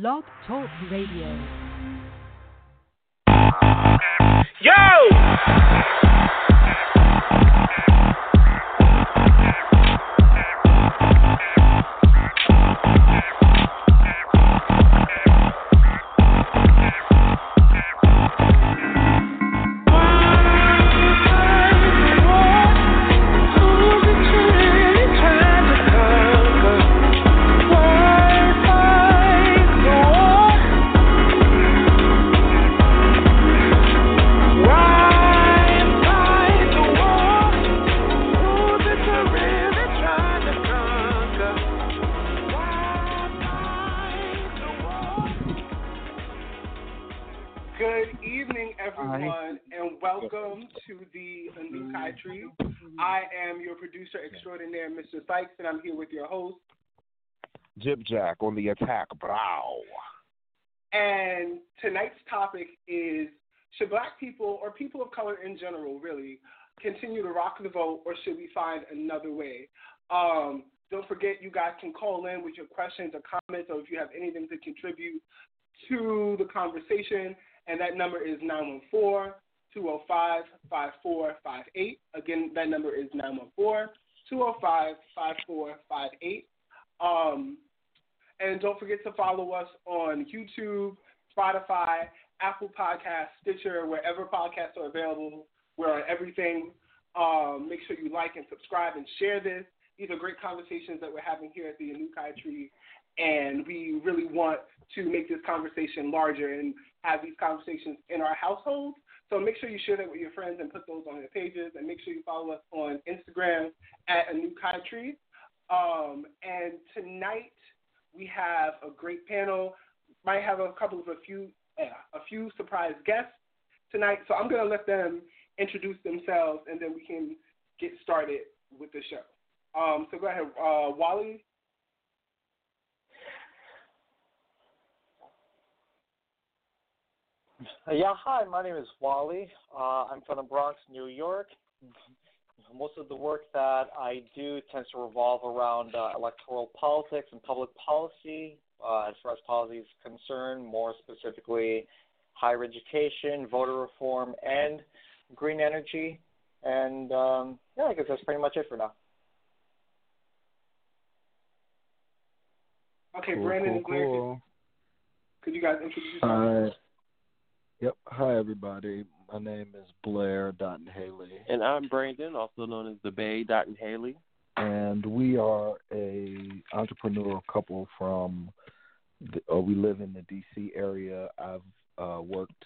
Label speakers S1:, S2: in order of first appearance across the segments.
S1: Blog Talk Radio.
S2: Yo! Extraordinaire, Mr. Sykes, and I'm here with your host.
S3: Jib Jack on the attack, brow.
S2: And tonight's topic is should black people or people of color in general really continue to rock the vote or should we find another way? Um, don't forget you guys can call in with your questions or comments or if you have anything to contribute to the conversation. And that number is 914 205 5458. Again, that number is 914 205 5458. Um, and don't forget to follow us on YouTube, Spotify, Apple Podcasts, Stitcher, wherever podcasts are available. We're on everything. Um, make sure you like and subscribe and share this. These are great conversations that we're having here at the Anukai Tree, and we really want to make this conversation larger and have these conversations in our households. So make sure you share that with your friends and put those on your pages, and make sure you follow us on Instagram at Anukai Tree. Um, and tonight we have a great panel. Might have a couple of a few a few surprise guests tonight. So I'm gonna let them introduce themselves, and then we can get started with the show. Um, so go ahead, uh, Wally.
S4: Yeah, hi, my name is Wally. Uh, I'm from the Bronx, New York. Most of the work that I do tends to revolve around uh, electoral politics and public policy, uh, as far as policy is concerned, more specifically higher education, voter reform, and green energy. And um, yeah, I guess that's pretty much it for now.
S2: Okay,
S5: Cool,
S2: Brandon
S5: cool,
S2: and Blair,
S5: cool.
S2: could, could you guys introduce yourselves?
S5: Yep. Hi, everybody. My name is Blair Dottin-Haley,
S6: And I'm Brandon, also known as the Bay Dottin-Haley. and
S5: we are a entrepreneurial couple from. The, uh, we live in the D.C. area. I've uh, worked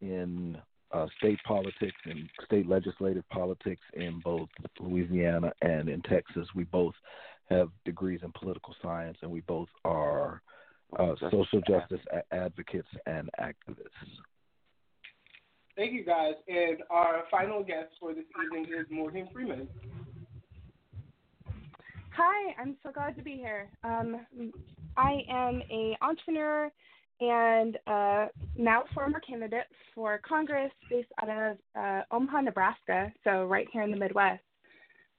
S5: in uh, state politics and state legislative politics in both Louisiana and in Texas. We both have degrees in political science, and we both are uh, social justice advocates and activists.
S2: Thank you, guys. And our final guest for this evening is Morgann Freeman.
S7: Hi, I'm so glad to be here. Um, I am a entrepreneur and uh, now former candidate for Congress based out of uh, Omaha, Nebraska, so right here in the Midwest.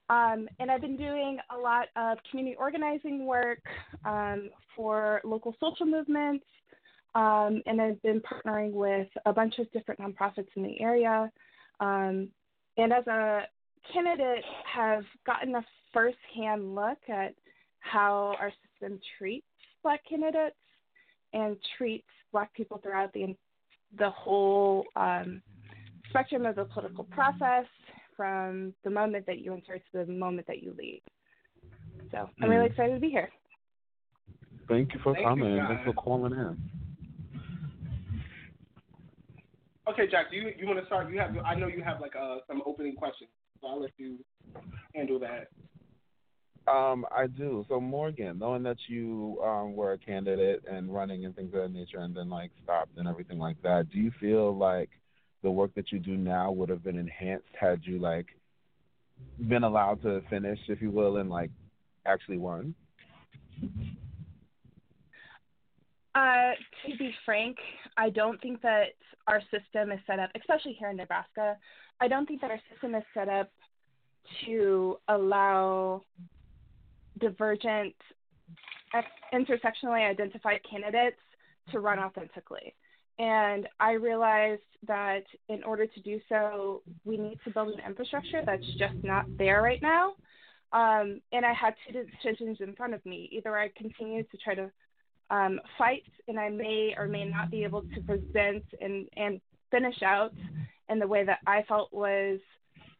S7: Um, and I've been doing a lot of community organizing work um, for local social movements, um, and I've been partnering with a bunch of different nonprofits in the area. Um, and as a candidate, have gotten a firsthand look at how our system treats Black candidates and treats Black people throughout the the whole um, spectrum of the political process, from the moment that you enter to the moment that you leave. So I'm really
S5: Mm.
S7: excited to be here.
S5: Thank you for
S2: Thank
S5: coming.
S2: guys.
S5: Thanks for calling in.
S2: Okay, Jack, do you you want to start? You have I know you have like uh, some opening questions, so I'll let you handle that.
S3: Um, I do. So Morgann, knowing that you um, were a candidate and running and things of that nature, and then like stopped and everything like that, do you feel like the work that you do now would have been enhanced had you like been allowed to finish, if you will, and like actually won?
S7: Uh, to be frank, I don't think that our system is set up, especially here in Nebraska. I don't think that our system is set up to allow divergent, intersectionally identified candidates to run authentically. And I realized that in order to do so, we need to build an infrastructure that's just not there right now. Um, and I had two decisions in front of me. Either I continue to try to um, fight, and I may or may not be able to present and, and finish out in the way that I felt was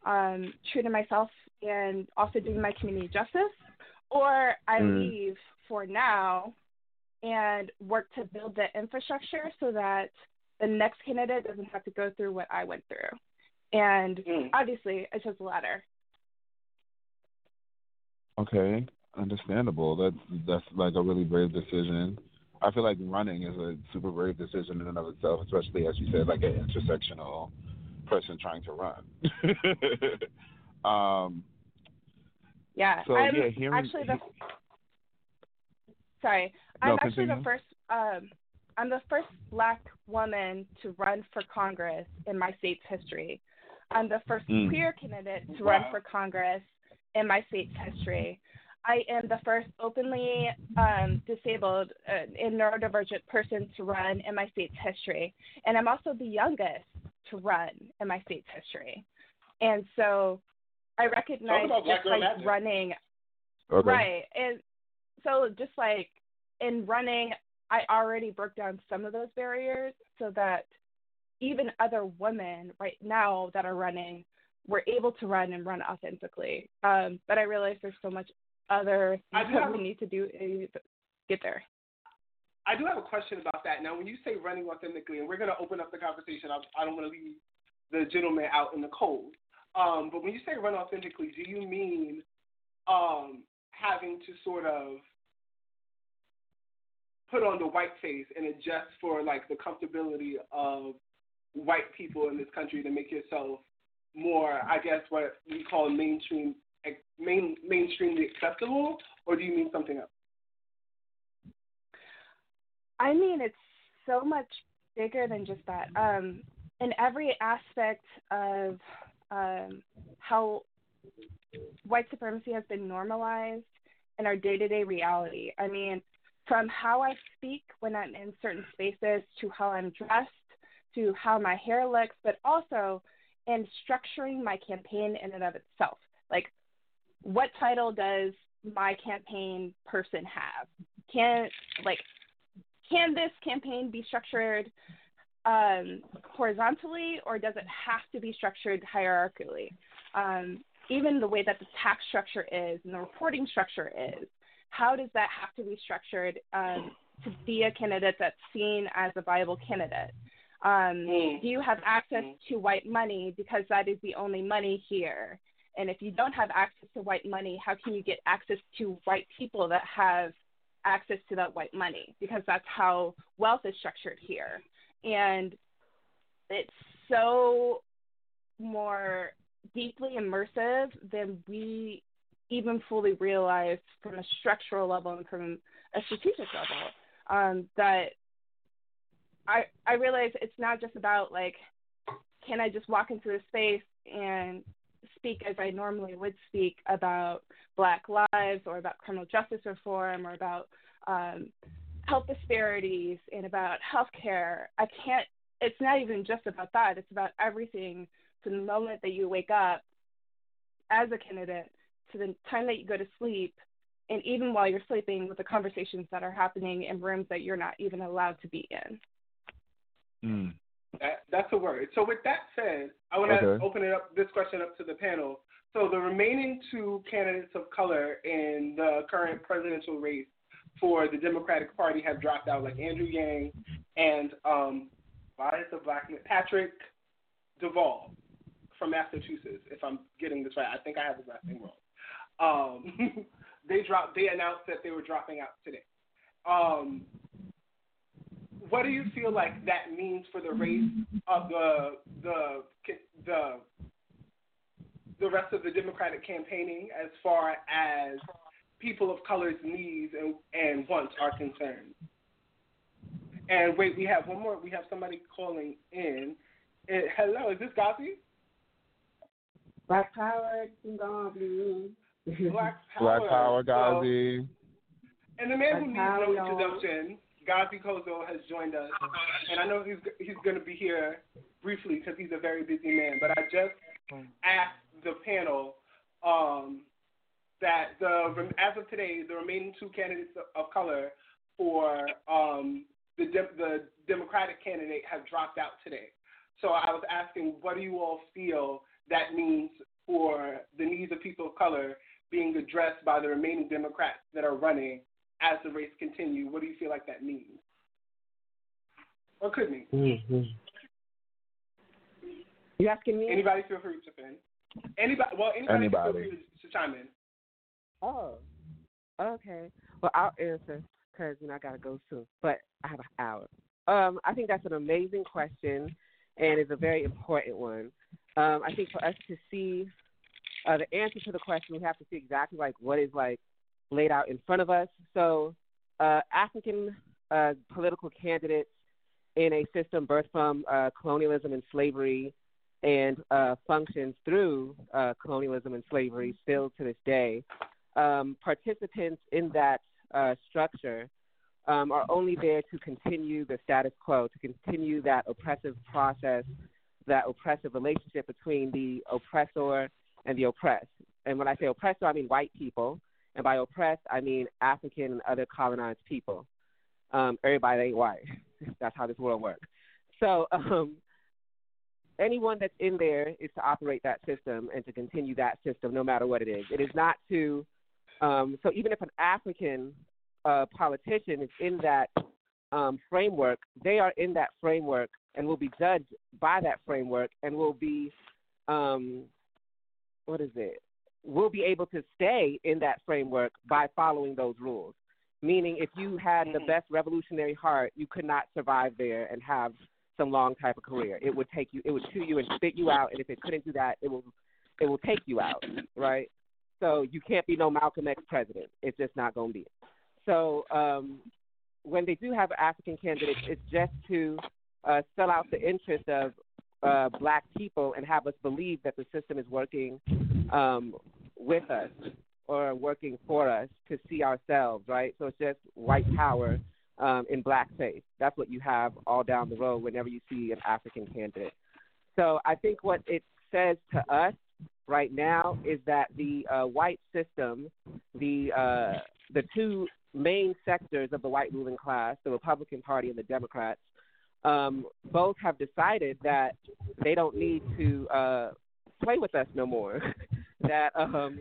S7: um, true to myself and also doing my community justice, or I mm. leave for now and work to build the infrastructure so that the next candidate doesn't have to go through what I went through. And mm. obviously, I chose the latter.
S3: Okay, understandable. That's that's like a really brave decision. I feel like running is a super brave decision in and of itself, especially as you said, like an intersectional person trying to run. um,
S7: yeah,
S3: so,
S7: I'm
S3: yeah, hearing,
S7: actually the sorry, I'm actually the first. Um, I'm the first Black woman to run for Congress in my state's history. I'm the first
S3: mm.
S7: queer candidate to
S2: wow.
S7: run for Congress in my state's history. I am the first openly um, disabled uh, and neurodivergent person to run in my state's history. And I'm also the youngest to run in my state's history. And so I recognize just like
S2: magic.
S7: running,
S3: okay.
S7: right? And so just like in running, I already broke down some of those barriers so that even other women right now that are running were able to run and run authentically. Um, but I realize there's so much other things that we need to do to get there.
S2: I do have a question about that. Now, when you say running authentically, and we're going to open up the conversation, I, I don't want to leave the gentleman out in the cold. Um, but when you say run authentically, do you mean um, having to sort of put on the white face and adjust for like the comfortability of white people in this country to make yourself more, I guess, what we call mainstream, main, mainstreamly acceptable, or do you mean something else?
S7: I mean, it's so much bigger than just that. Um, in every aspect of um, how white supremacy has been normalized in our day to day reality. I mean, from how I speak when I'm in certain spaces to how I'm dressed to how my hair looks, but also in structuring my campaign in and of itself. Like, what title does my campaign person have? Can like can this campaign be structured um, horizontally or does it have to be structured hierarchically? Um, even the way that the tax structure is and the reporting structure is, how does that have to be structured um, to be a candidate that's seen as a viable candidate? Um,
S2: mm.
S7: Do you have access to white money because that is the only money here? And if you don't have access to white money, how can you get access to white people that have access to that white money? Because that's how wealth is structured here. And it's so more deeply immersive than we even fully realize from a structural level and from a strategic level. Um, that I I realize it's not just about like can I just walk into a space and speak as I normally would speak about Black lives or about criminal justice reform or about um, health disparities and about healthcare. I can't. It's not even just about that. It's about everything from the moment that you wake up as a candidate to the time that you go to sleep, and even while you're sleeping, with the conversations that are happening in rooms that you're not even allowed to be in.
S3: Mm.
S2: That, that's a word. So with that said, I want to
S3: Okay.
S2: open it up this question up to the panel. So the remaining two candidates of color in the current presidential race for the Democratic Party have dropped out, like Andrew Yang and um, why is the black name? Patrick Duvall from Massachusetts. If I'm getting this right, I think I have his last name wrong. Um, they dropped. They announced that they were dropping out today. Um, what do you feel like that means for the race of the the the the rest of the Democratic campaigning as far as people of color's needs and, and wants are concerned? And wait, we have one more. We have somebody calling in. Uh, hello, is this Gazi?
S8: Black Power, gone blue.
S2: Black Power.
S9: Black Power, Gazi.
S2: So, and the man
S8: Black
S2: who needs
S8: Power,
S2: no
S8: y'all.
S2: introduction, Gazi Kodzo, has joined us, and I know he's he's going to be here briefly because he's a very busy man. But I just asked the panel um, that the as of today, the remaining two candidates of color for um, the de- the Democratic candidate have dropped out today. So I was asking, what do you all feel that means for the needs of people of color being addressed by the remaining Democrats that are running as the race continues? What do you feel like that means? Or could mean?
S8: Mm-hmm. You asking me?
S2: Anybody feel free to chip in. Anybody? Well, anybody,
S9: Anybody.
S2: feel free to, to chime in.
S8: Oh, okay. Well, I'll answer because you know I gotta go soon, but I have an hour. Um, I think that's an amazing question, and it's a very important one. Um, I think for us to see uh, the answer to the question, we have to see exactly like what is like laid out in front of us. So, uh, African uh, political candidates in a system birthed from uh, colonialism and slavery and uh, functions through uh, colonialism and slavery still to this day. Um, participants in that uh, structure um, are only there to continue the status quo, to continue that oppressive process, that oppressive relationship between the oppressor and the oppressed. And when I say oppressor, I mean white people. And by oppressed, I mean African and other colonized people. Um, everybody ain't white. That's how this world works. So um, anyone that's in there is to operate that system and to continue that system no matter what it is. It is not to, um, so even if an African uh, politician is in that um, framework, they are in that framework and will be judged by that framework and will be, um, what is it? Will be able to stay in that framework by following those rules. Meaning, if you had the best revolutionary heart, you could not survive there and have some long type of career. It would take you, it would chew you and spit you out, and if it couldn't do that, it will, it will take you out, right? So you can't be no Malcolm X president. It's just not going to be. So um, when they do have African candidates, it's just to uh, sell out the interest of uh, black people and have us believe that the system is working um, with us or working for us to see ourselves, right? So it's just white power um, in blackface. That's what you have all down the road whenever you see an African candidate. So I think what it says to us right now is that the uh, white system, the uh, the two main sectors of the white ruling class, the Republican Party and the Democrats, um, both have decided that they don't need to uh, play with us no more. that um,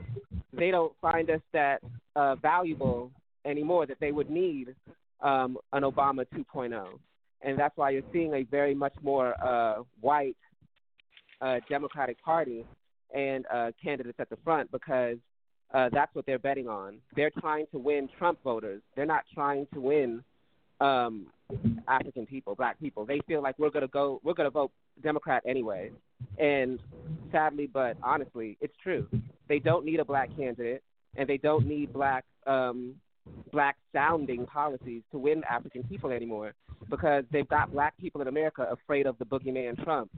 S8: they don't find us that uh, valuable anymore. That they would need um, an Obama 2.0, and that's why you're seeing a very much more uh, white uh, Democratic Party and uh, candidates at the front because uh, that's what they're betting on. They're trying to win Trump voters. They're not trying to win um, African people, black people. They feel like we're gonna go, we're gonna vote Democrat anyway. And sadly, but honestly, it's true. They don't need a black candidate, and they don't need black um, black sounding policies to win African people anymore because they've got black people in America afraid of the boogeyman Trump.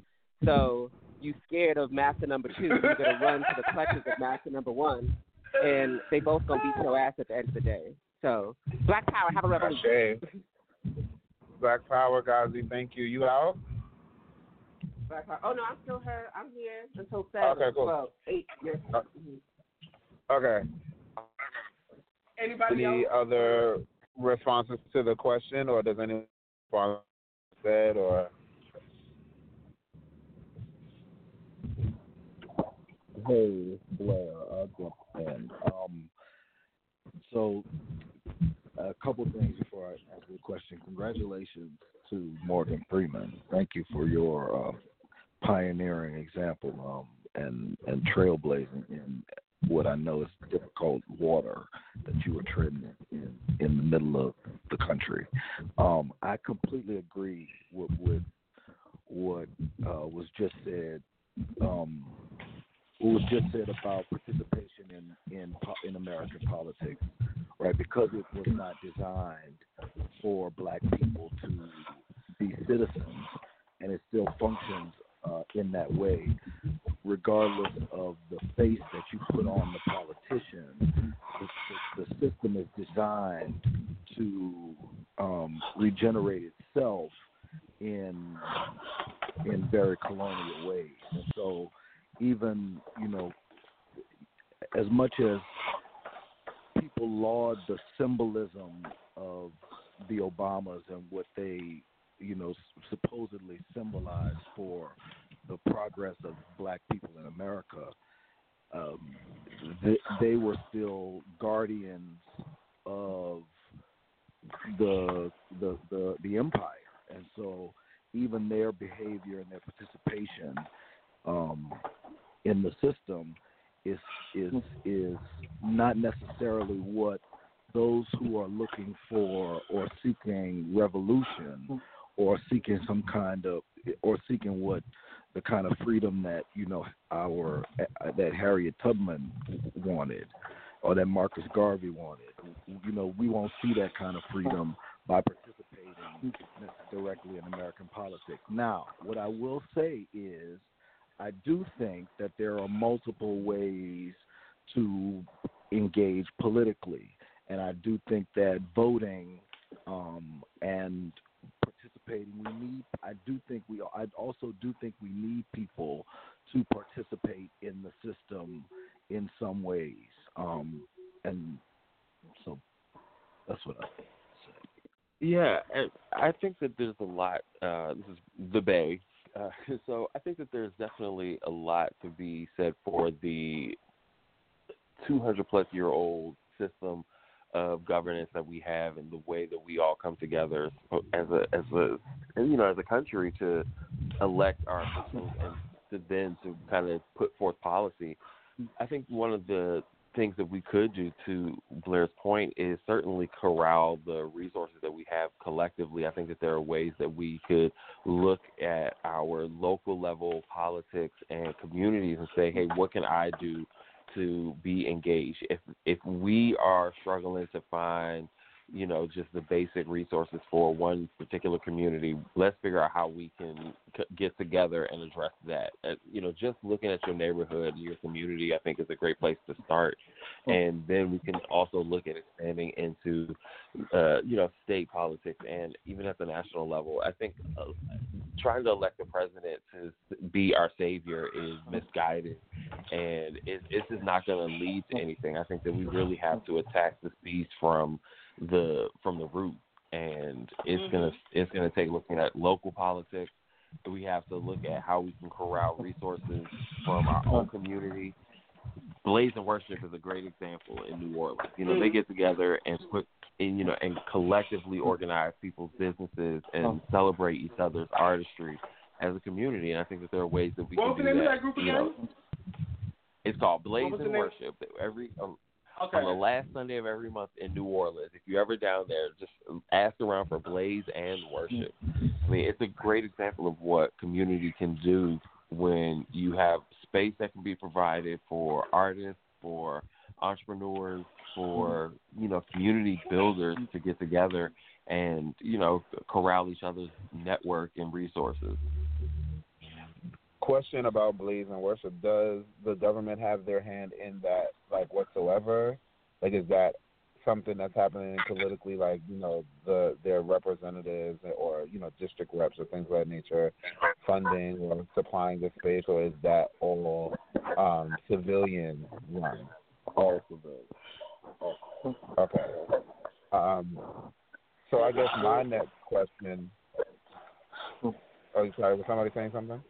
S8: So you scared of master number two, you're gonna run to the clutches of master number one, and they both gonna beat your ass at the end of the day. So Black Power, have a revolution.
S9: Black Power, Gazi, thank you. You out?
S8: Black Power. Oh no, I'm still here. I'm here until seven.
S9: Okay, cool.
S8: Well, eight. Yes.
S9: Uh, Okay.
S2: Anybody else?
S9: Any
S2: else?
S9: other responses to the question, or does anyone respond said, or
S5: Hey, Blair, I'll jump in. Um, so, a couple things before I answer the question. Congratulations to Morgann Freeman. Thank you for your uh, pioneering example um, and and trailblazing in what I know is difficult water that you were treading in in the middle of the country. Um, I completely agree with, with what uh, was just said. Um, what was just said about participation in in in American politics, right? Because it was not designed for Black people to be citizens, and it still functions uh, in that way, regardless of the face that you put on the politician. The, the, system is designed to um, regenerate itself in in very colonial ways, and so even you know as much as people laud the symbolism of the Obamas and what they you know supposedly symbolize for the progress of black people in America um, they, they were still guardians of the the the the empire. And so even their behavior and their participation um, in the system is is is not necessarily what those who are looking for or seeking revolution or seeking some kind of or seeking what the kind of freedom that you know our that Harriet Tubman wanted or that Marcus Garvey wanted. You know, we won't see that kind of freedom by participating directly in American politics. Now, what I will say is I do think that there are multiple ways to engage politically, and I do think that voting um, and participating, we need. I do think we. I also do think we need people to participate in the system in some ways, um, and so that's what I. Think.
S6: Yeah, I think that there's a lot. Uh, this is the Bay, uh, so I think that there's definitely a lot to be said for the 200 plus year old system of governance that we have and the way that we all come together as a as a you know as a country to elect our officials and to then to kind of put forth policy. I think one of the things that we could do to Blair's point is certainly corral the resources that we have collectively. I think that there are ways that we could look at our local level politics and communities and say, hey, what can I do to be engaged? If if we are struggling to find you know just the basic resources for one particular community let's figure out how we can c- get together and address that. Uh, you know just looking at your neighborhood your community i think is a great place to start. And then we can also look at expanding into uh you know state politics and even at the national level. I think uh, trying to elect a president to be our savior is misguided. And it, it's just not going to lead to anything. I think that we really have to attack this beast from the from the root, and it's mm-hmm. gonna it's gonna take looking at local politics. We have to look at how we can corral resources from our own community. Blaze and Worship is a great example in New Orleans. You know, they mm-hmm. get together and put and you know and collectively organize people's businesses and celebrate each other's artistry as a community. And I think that there are ways that we
S2: what
S6: can
S2: do
S6: that.
S2: that group
S6: you know, it's called Blaze and Worship. Every
S2: Okay.
S6: On the last Sunday of every month in New Orleans. If you're ever down there, just ask around for Blaze and Worship. I mean, it's a great example of what community can do when you have space that can be provided for artists, for entrepreneurs, for you know community builders to get together and you know corral each other's network and resources.
S3: Question about Blaze and Worship: Does the government have their hand in that, like whatsoever? Like, is that something that's happening politically, like you know the their representatives or you know district reps or things of that nature, funding or supplying the space, or is that all um, civilian run?
S6: All civilian.
S3: Okay. Um, so I guess my next question. Oh, sorry. Was somebody saying something?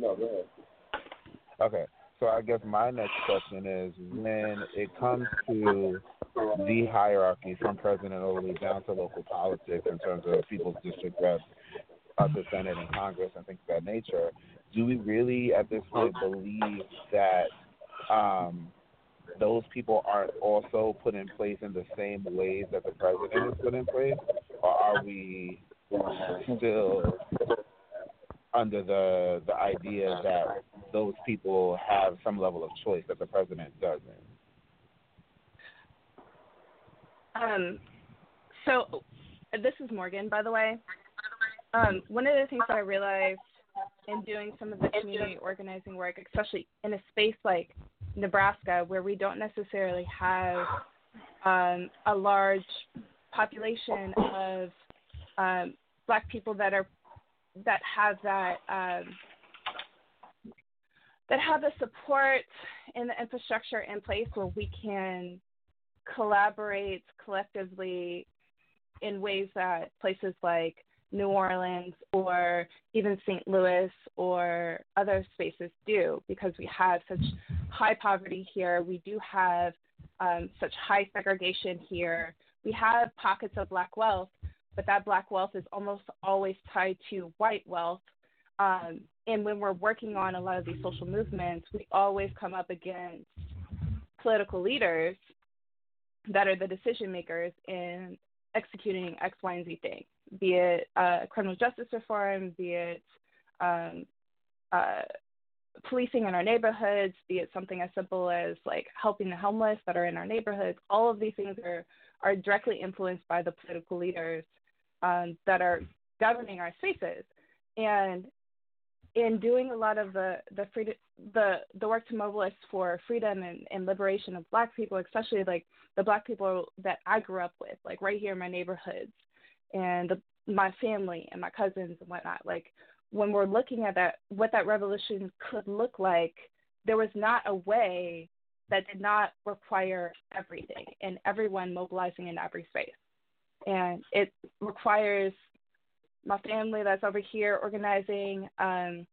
S6: No, go ahead.
S3: Okay. So I guess my next question is when it comes to the hierarchy from president the way down to local politics in terms of people's district reps, up to Senate and Congress and things of that nature, do we really at this point believe that um, those people aren't also put in place in the same ways that the president is put in place, or are we still under the the idea that those people have some level of choice that the president doesn't?
S7: Um, so this is Morgann, by the way. Um, one of the things that I realized in doing some of the community organizing work, especially in a space like Nebraska, where we don't necessarily have um, a large population of um, Black people that are that have that um, that have the support and the infrastructure in place where we can collaborate collectively in ways that places like New Orleans or even St. Louis or other spaces do because we have such high poverty here. We do have um, such high segregation here. We have pockets of black wealth, but that black wealth is almost always tied to white wealth. Um, and when we're working on a lot of these social movements, we always come up against political leaders that are the decision makers in executing X, Y, and Z thing, be it uh, criminal justice reform, be it um, uh, policing in our neighborhoods, be it something as simple as like helping the homeless that are in our neighborhoods. All of these things are are directly influenced by the political leaders um, that are governing our spaces. And in doing a lot of the the freedom, the the work to mobilize for freedom and, and liberation of Black people, especially like the Black people that I grew up with, like right here in my neighborhoods, and the, my family and my cousins and whatnot. Like when we're looking at that, what that revolution could look like, there was not a way that did not require everything and everyone mobilizing in every space. And it requires my family that's over here organizing um,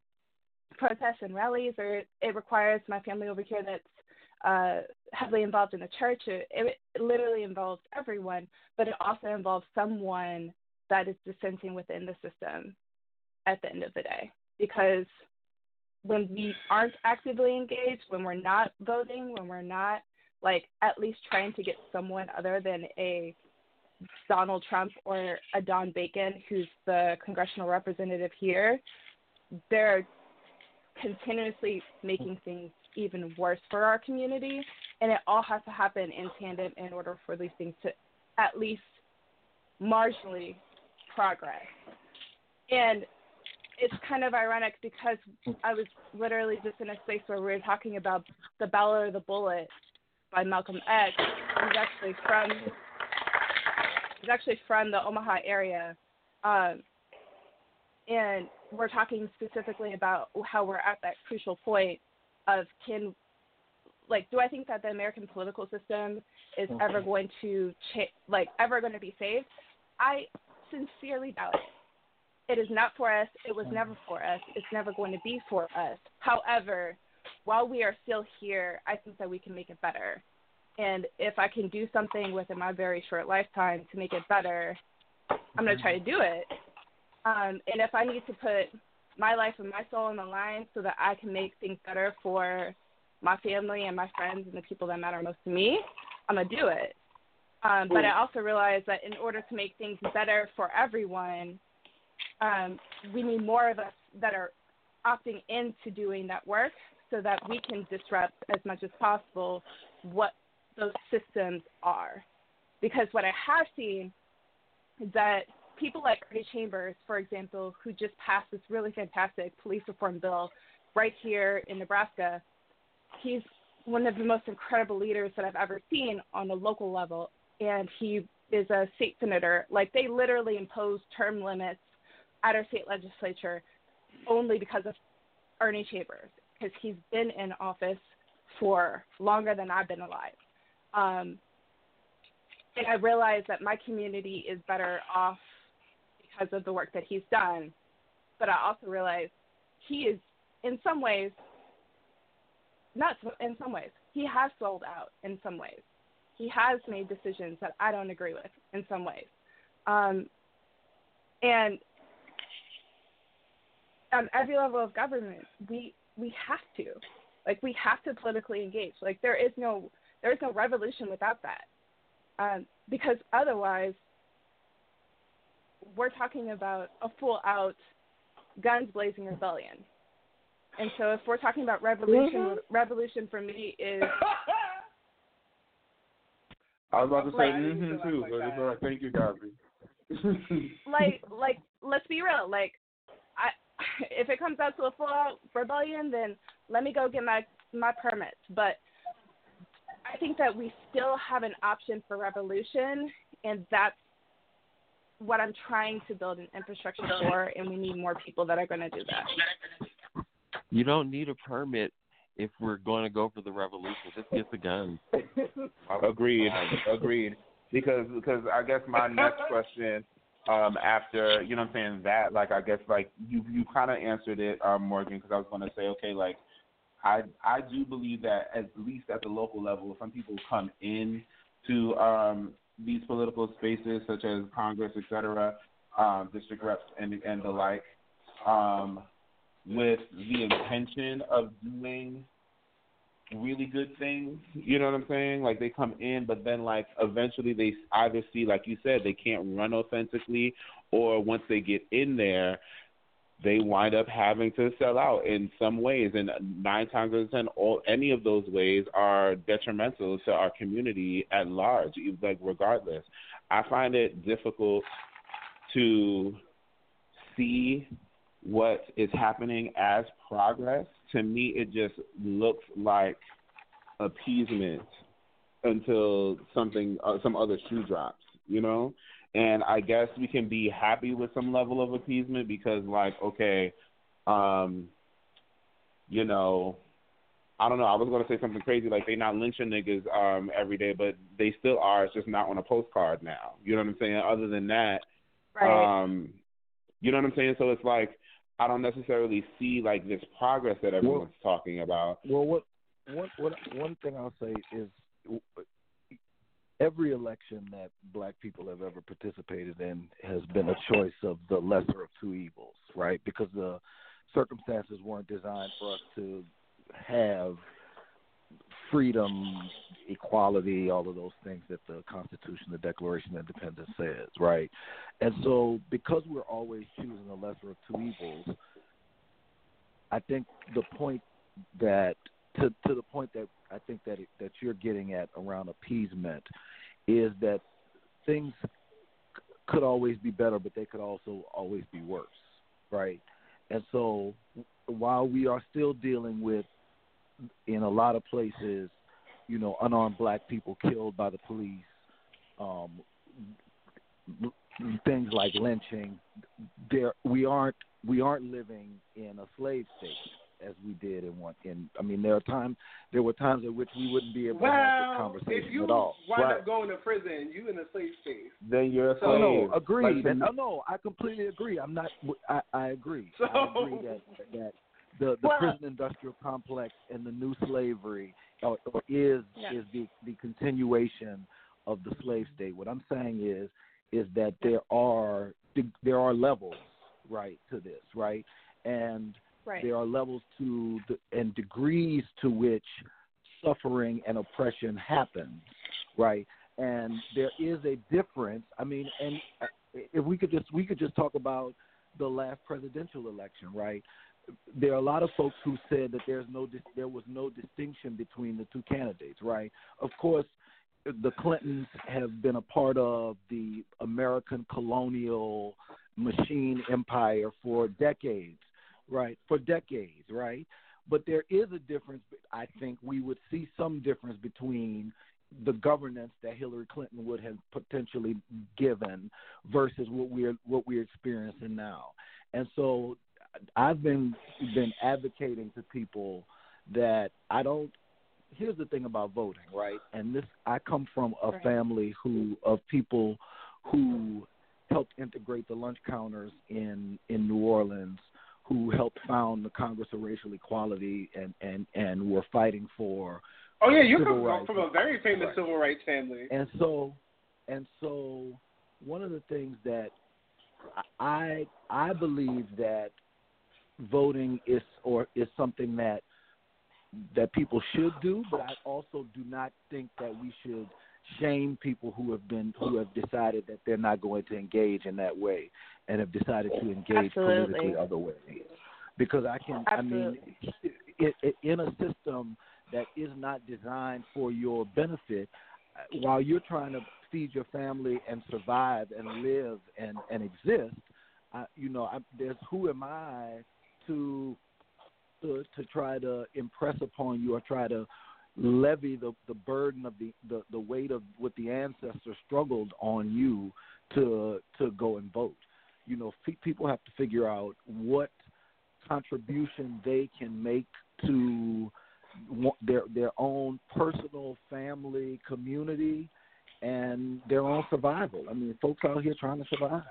S7: protests and rallies, or it requires my family over here that's uh, heavily involved in the church. It, it, literally involves everyone, but it also involves someone that is dissenting within the system at the end of the day. Because when we aren't actively engaged, when we're not voting, when we're not like at least trying to get someone other than a Donald Trump or a Don Bacon, who's the congressional representative here, they're continuously making things even worse for our community. And it all has to happen in tandem in order for these things to at least marginally progress. And it's kind of ironic because I was literally just in a space where we were talking about The Ballot or the Bullet by Malcolm X. who's actually from he's actually from the Omaha area. Um, and we're talking specifically about how we're at that crucial point of can like do I think that the American political system is okay. ever going to cha- like ever going to be saved? I sincerely doubt it. It is not for us. It was never for us. It's never going to be for us. However, while we are still here, I think that we can make it better. And if I can do something within my very short lifetime to make it better, I'm going to try to do it. Um, and if I need to put my life and my soul on the line so that I can make things better for my family and my friends and the people that matter most to me, I'm going to do it. Um, but I also realize that in order to make things better for everyone, um, we need more of us that are opting into doing that work so that we can disrupt as much as possible what those systems are. Because what I have seen is that people like Ernie Chambers, for example, who just passed this really fantastic police reform bill right here in Nebraska, he's one of the most incredible leaders that I've ever seen on a local level. And he is a state senator. Like, they literally impose term limits at our state legislature only because of Ernie Chambers, because he's been in office for longer than I've been alive. Um, and I realize that my community is better off because of the work that he's done. But I also realize he is, in some ways, not in some ways, he has sold out in some ways. He has made decisions that I don't agree with in some ways. Um, and on every level of government, we we have to, like, we have to politically engage. Like, there is no there's no revolution without that. Um, because otherwise, we're talking about a full out guns blazing rebellion. And so if we're talking about revolution,
S9: Mm-hmm.
S7: revolution for me is
S9: I was about to say
S7: Like-
S9: mm-hmm too, but it's all right. Thank you, Godfrey.
S7: like like let's be real like i if it comes out to a full out rebellion then let me go get my my permits but i think that we still have an option for revolution and that's what i'm trying to build an infrastructure for and we need more people that are going to do that
S6: You don't need a permit if we're going to go for the revolution. Just get the guns.
S9: Agreed. Agreed. Because because I guess my next question um after you know what I'm saying that like I guess like you you kind of answered it um Morgann because I was going to say okay like I I do believe that at least at the local level some people come in to um these political spaces such as Congress et cetera um district reps and and the like um with the intention of doing really good things. You know what I'm saying? Like they come in, but then like eventually they either see, like you said, they can't run authentically, or once they get in there, they wind up having to sell out in some ways. And nine times out of ten, all any of those ways are detrimental to our community at large. Like regardless, I find it difficult to see what is happening as progress, to me it just looks like appeasement until something uh, some other shoe drops, you know? And I guess we can be happy with some level of appeasement because like okay, um you know, I don't know, I was going to say something crazy like they not lynching niggas um every day, but they still are, it's just not on a postcard now. You know what I'm saying? Other than that,
S7: Right.
S9: um you know what I'm saying? So it's like I don't necessarily see like this progress that everyone's talking about.
S5: Well, what one what one thing I'll say is every election that black people have ever participated in has been a choice of the lesser of two evils, right? Because the circumstances weren't designed for us to have freedom, equality, all of those things that the Constitution, the Declaration of Independence says, right? And so, because we're always choosing the lesser of two evils, I think the point that to to the point that I think that that you're getting at around appeasement is that things could always be better, but they could also always be worse, right? And so, while we are still dealing with in a lot of places, you know, unarmed black people killed by the police, um, things like lynching. There, we aren't we aren't living in a slave state as we did in one. In I mean, there are times there were times at which we wouldn't be able to have this
S2: Well,
S5: conversation
S2: if you
S5: at all.
S2: wind
S5: Right.
S2: up going to prison, you in a slave state.
S9: Then you're a
S2: So-
S9: slave.
S5: No, no, agreed.
S9: Like,
S5: no, uh, no, I completely agree. I'm not. I, I agree. I
S2: So-
S5: agree that that the the
S2: Well-
S5: prison industrial complex and the new slavery or, or is
S7: Yeah.
S5: is the the continuation of the slave state. What I'm saying is is that there are there are levels right to this right and
S7: Right.
S5: there are levels to the, and degrees to which suffering and oppression happens, right? And there is a difference. I mean, and uh, if we could just we could just talk about the last presidential election, right? There are a lot of folks who said that there's no there was no distinction between the two candidates, right? Of course, the Clintons have been a part of the American colonial machine empire for decades, right? For decades, right? But there is a difference. I think we would see some difference between the governance that Hillary Clinton would have potentially given versus what we're what we're experiencing now. And so I've been been advocating to people that I don't here's the thing about voting, right? And this I come from a
S7: Right.
S5: family who of people who helped integrate the lunch counters in in New Orleans, who helped found the Congress of Racial Equality and and and were fighting for
S2: Oh yeah, uh,
S5: you
S2: come
S5: rights.
S2: from a very famous
S5: Right.
S2: civil rights family.
S5: And so, and so, one of the things that I I believe that voting is or is something that that people should do, but I also do not think that we should shame people who have been who have decided that they're not going to engage in that way and have decided to engage
S10: Absolutely.
S5: politically other ways. Because I can, I mean, it, it, in a system that is not designed for your benefit, uh, while you're trying to feed your family and survive and live and and exist, I, you know, I, there's who am I to to to try to impress upon you or try to levy the the burden of the the, the weight of what the ancestors struggled on you to to go and vote. You know, people have to figure out what contribution they can make to their their own personal family community and their own survival. I mean, folks out here trying to survive.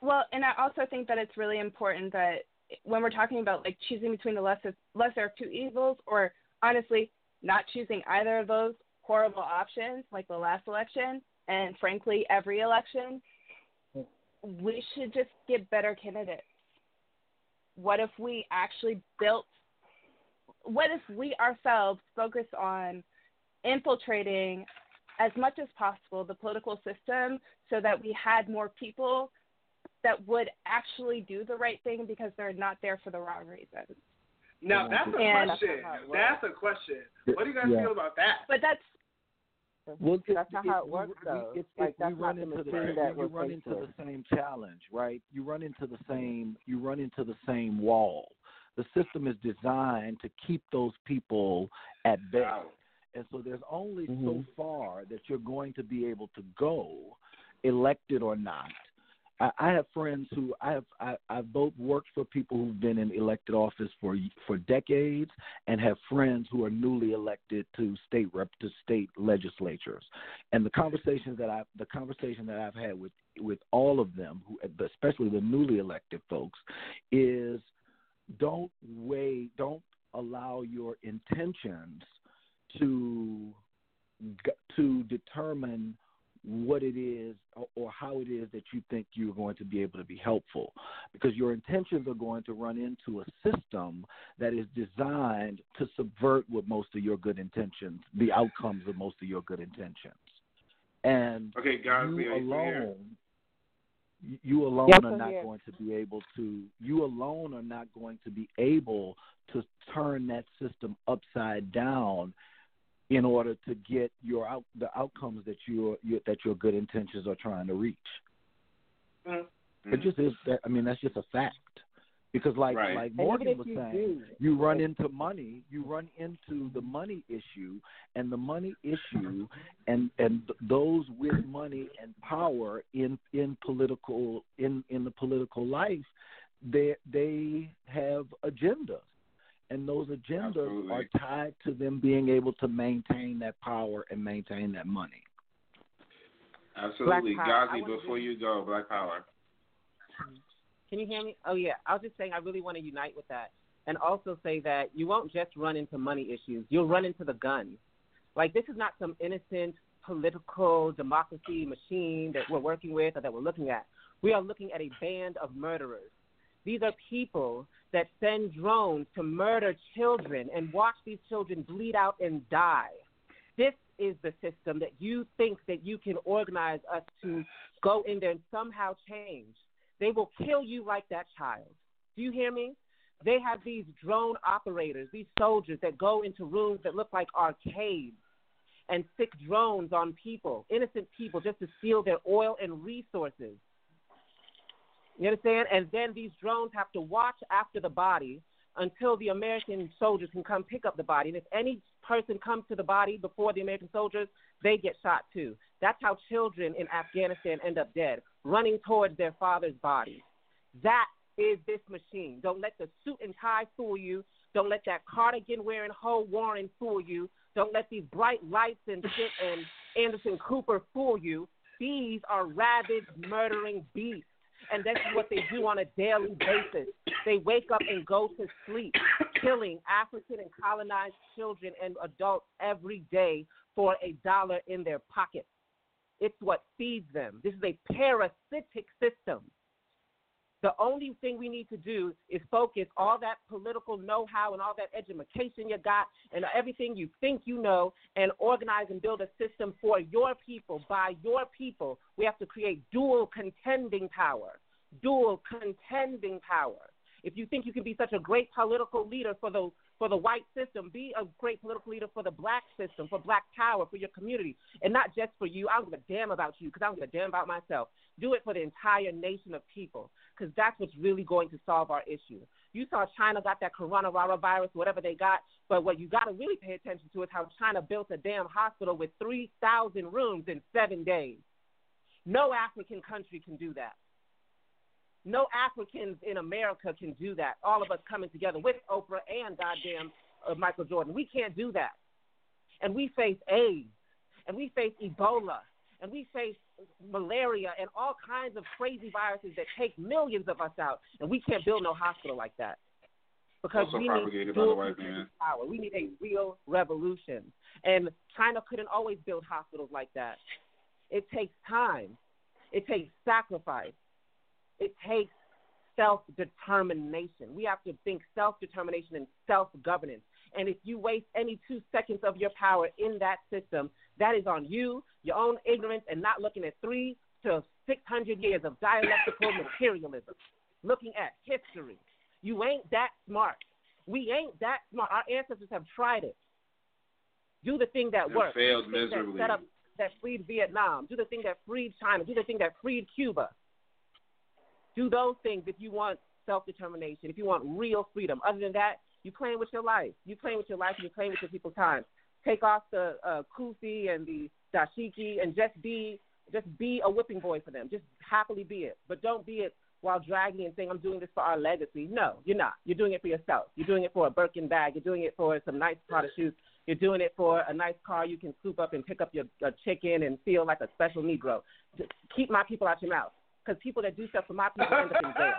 S7: Well, and I also think that it's really important that when we're talking about like choosing between the lesser lesser of two evils, or honestly not choosing either of those horrible options, like the last election, and frankly every election, we should just get better candidates. What if we actually built? What if we ourselves focus on infiltrating as much as possible the political system so that we had more people that would actually do the right thing because they're not there for the wrong reasons.
S2: Now that's a
S7: And-
S2: question. That's a question. What do you guys
S5: Yeah.
S2: feel about that?
S7: But that's
S5: Well,
S10: That's not how it works,
S5: we,
S10: though.
S5: It's,
S10: Like,
S5: it's, we
S10: that's
S5: run into the same,
S10: that
S5: you run into
S10: with.
S5: the same challenge, right? You run into the same you run into the same wall. The system is designed to keep those people at bay, and so there's only so
S10: Mhm.
S5: far that you're going to be able to go, elected or not. I, have friends who I have I, I've both worked for people who've been in elected office for for decades and have friends who are newly elected to state rep to state legislatures. And the conversations that I the conversation that I've had with with all of them, who especially the newly elected folks, is don't weigh don't allow your intentions to to determine what it is or, or how it is that you think you're going to be able to be helpful because your intentions are going to run into a system that is designed to subvert what most of your good intentions the outcomes of most of your good intentions and
S9: Okay, guys,
S5: you
S9: we are here.
S5: alone you- you alone
S10: Yes,
S5: are not
S10: here.
S5: going to be able to you alone are not going to be able to turn that system upside down in order to get your out the outcomes that your, your that your good intentions are trying to reach.
S2: Mm-hmm.
S5: It just is that I mean that's just a fact. Because like
S9: Right.
S5: like
S10: Morgann
S5: was
S10: you
S5: saying,
S10: do-
S5: you run into money, you run into the money issue, and the money issue, and and those with money and power in in political in in the political life, they they have agendas, and those agendas
S9: Absolutely.
S5: are tied to them being able to maintain that power and maintain that money.
S9: Absolutely,
S8: Black
S9: Gazi. Before you go, Black Power.
S8: Can you hear me? Oh yeah, I was just saying I really want to unite with that, and also say that you won't just run into money issues. You'll run into the guns. Like this is not some innocent political democracy machine that we're working with or that we're looking at. We are looking at a band of murderers. These are people that send drones to murder children and watch these children bleed out and die. This is the system that you think that you can organize us to go in there and somehow change. They will kill you like that child. Do you hear me? They have these drone operators, these soldiers that go into rooms that look like arcades and stick drones on people, innocent people, just to steal their oil and resources. You understand? And then these drones have to watch after the body until the American soldiers can come pick up the body. And if any person comes to the body before the American soldiers, they get shot too. That's how children in Afghanistan end up dead, running towards their father's body. That is this machine. Don't let the suit and tie fool you. Don't let that cardigan wearing Ho Warren fool you. Don't let these bright lights and shit and Anderson Cooper fool you. These are rabid, murdering beasts. And that's what they do on a daily basis. They wake up and go to sleep, killing African and colonized children and adults every day for a dollar in their pocket. It's what feeds them. This is a parasitic system. The only thing we need to do is focus all that political know how and all that education you got and everything you think you know and organize and build a system for your people, by your people. We have to create dual contending power. Dual contending power. If you think you can be such a great political leader for the for the white system, be a great political leader for the black system, for black power, for your community, and not just for you. I don't give a damn about you because I don't give a damn about myself. Do it for the entire nation of people because that's what's really going to solve our issue. You saw China got that coronavirus, whatever they got, but what you got to really pay attention to is how China built a damn hospital with 3,000 rooms in seven days. No African country can do that. No Africans in America can do that. All of us coming together with Oprah and goddamn uh, Michael Jordan. We can't do that. And we face AIDS, and we face Ebola, and we face malaria and all kinds of crazy viruses that take millions of us out, and we can't build no hospital like that because
S9: Also
S8: we need dual power. We need a real revolution, and China couldn't always build hospitals like that. It takes time. It takes sacrifice. It takes self determination. We have to think self determination and self governance. And if you waste any two seconds of your power in that system, that is on you, your own ignorance, and not looking at three to 600 years of dialectical materialism, looking at history. You ain't that smart. We ain't that smart. Our ancestors have tried it. Do the thing that
S9: It
S8: worked.
S9: failed
S8: Do the thing
S9: miserably.
S8: That, set up, that freed Vietnam. Do the thing that freed China. Do the thing that freed Cuba. Do those things if you want self determination, if you want real freedom. Other than that, you playing with your life. You playing with your life and you're playing with your people's time. Take off the uh, kufi and the dashiki and just be just be a whipping boy for them. Just happily be it. But don't be it while dragging and saying, I'm doing this for our legacy. No, you're not. You're doing it for yourself. You're doing it for a Birkin bag. You're doing it for some nice Prada shoes. You're doing it for a nice car you can scoop up and pick up your uh, chicken and feel like a special Negro. Just keep my people out your mouth. Because people that do stuff for my people end up in jail.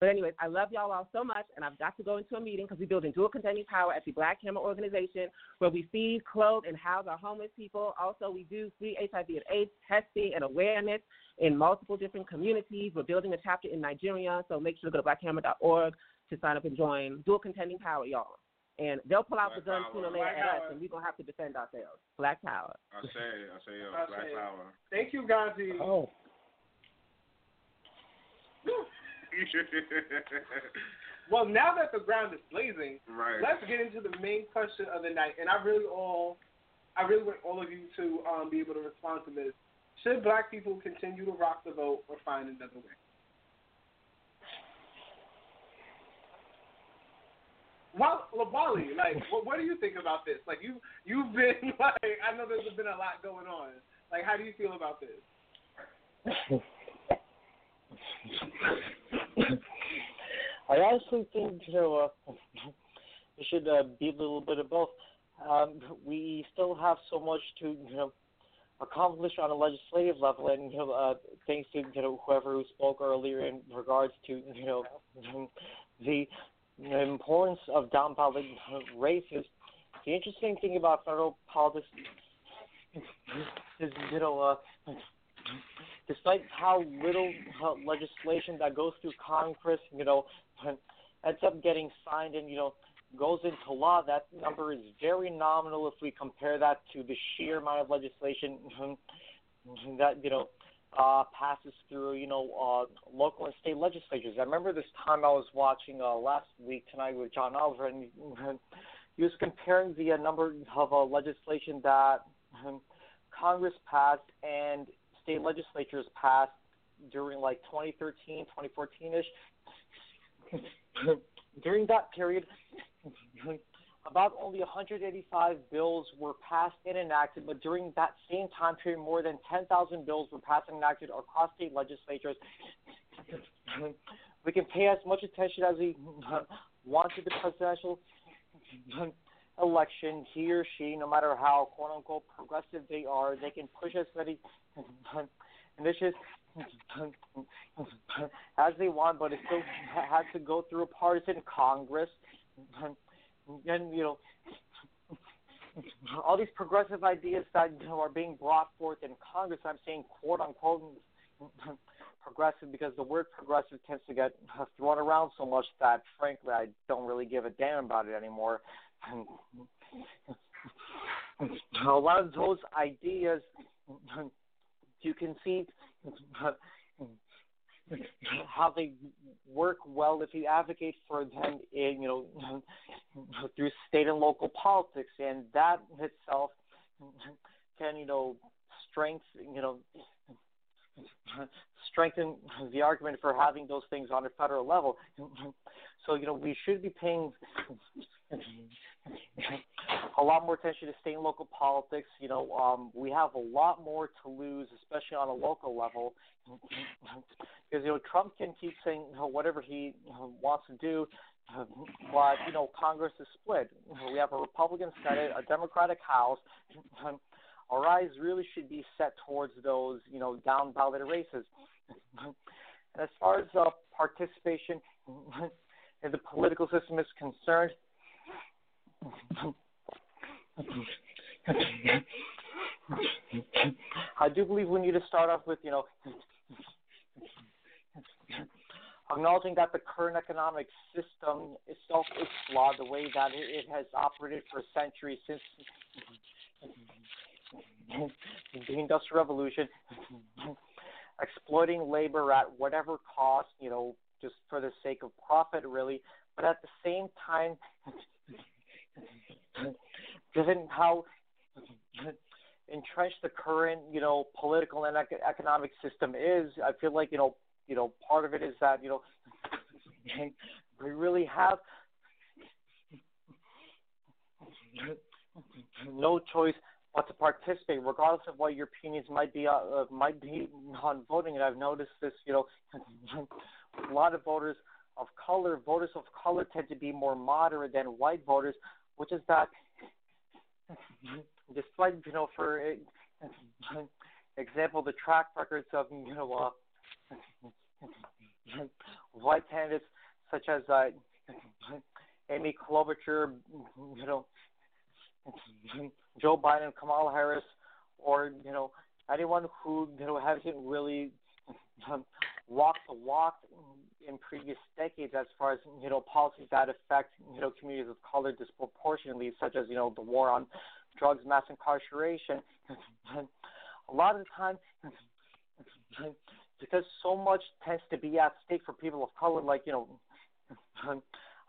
S8: But anyways, I love y'all all so much, and I've got to go into a meeting because we're building dual contending power at the Black Hammer Organization, where we feed, clothe, and house our homeless people. Also, we do free HIV and AIDS testing and awareness in multiple different communities. We're building a chapter in Nigeria, so make sure to go to blackhammer.org to sign up and join dual contending power, y'all. And they'll pull out the gun sooner or later
S2: Black
S8: at us, and we're gonna have to defend ourselves. Black power.
S9: I say, I say, yo,
S2: I
S9: Black
S2: say-
S9: Power.
S2: Thank you, Gazi.
S5: Oh.
S2: Well, now that the ground is blazing,
S9: right.
S2: let's get into the main question of the night. And I really all, I really want all of you to um, be able to respond to this. Should Black people continue to rock the vote or find another way? Well, Wally, like, what, what do you think about this? Like, you you've been like, I know there's been a lot going on. Like, how do you feel about this?
S4: I honestly think you know uh, should uh, be a little bit of both. Um, we still have so much to you know accomplish on a legislative level, and you know uh, thanks to you know whoever who spoke earlier in regards to you know the importance of down ballot races. The interesting thing about federal politics is you know uh, despite how little uh, legislation that goes through Congress, you know, ends up getting signed and you know goes into law, that number is very nominal if we compare that to the sheer amount of legislation that you know uh, passes through you know uh, local and state legislatures. I remember this time I was watching uh, last week tonight with John Oliver, and he was comparing the uh, number of uh, legislation that um, Congress passed and state legislatures passed during like 2013, 2014 ish. during that period, about only 185 bills were passed and enacted, but during that same time period, more than 10,000 bills were passed and enacted across state legislatures. we can pay as much attention as we want to the presidential election. He or she, no matter how quote unquote progressive they are, they can push as many initiatives as they want, but it still has to go through a partisan Congress. And you know, all these progressive ideas that you know, are being brought forth in Congress, I'm saying quote unquote, progressive because the word progressive tends to get thrown around so much that frankly I don't really give a damn about it anymore. A lot of those ideas you can see how they work well if you advocate for them in you know through state and local politics. And that itself can you know strengthen you know strengthen the argument for having those things on a federal level. So, you know, we should be paying a lot more attention to state and local politics. You know, um, we have a lot more to lose, especially on a local level, because you know Trump can keep saying you know, whatever he wants to do, but you know Congress is split. We have a Republican Senate, a Democratic House our eyes really should be set towards those, you know, down ballot races. And as far as uh, participation in the political system is concerned, I do believe we need to start off with, you know, acknowledging that the current economic system itself is flawed, the way that it has operated for centuries since the Industrial Revolution, exploiting labor at whatever cost, you know, just for the sake of profit, really. But at the same time, given how entrenched the current, you know, political and economic system is, I feel like, you know, you know, part of it is that, you know, we really have no choice but to participate, regardless of what your opinions might be uh, uh, might be on voting. And I've noticed this, you know, a lot of voters of color, voters of color tend to be more moderate than white voters, which is that, despite you know, for example, the track records of you know uh, white candidates such as uh, Amy Klobuchar, you know, Joe Biden, Kamala Harris, or you know anyone who you know hasn't really um, walked the walk in previous decades as far as you know policies that affect you know communities of color disproportionately, such as you know the war on drugs, mass incarceration. a lot of the time, because so much tends to be at stake for people of color, like you know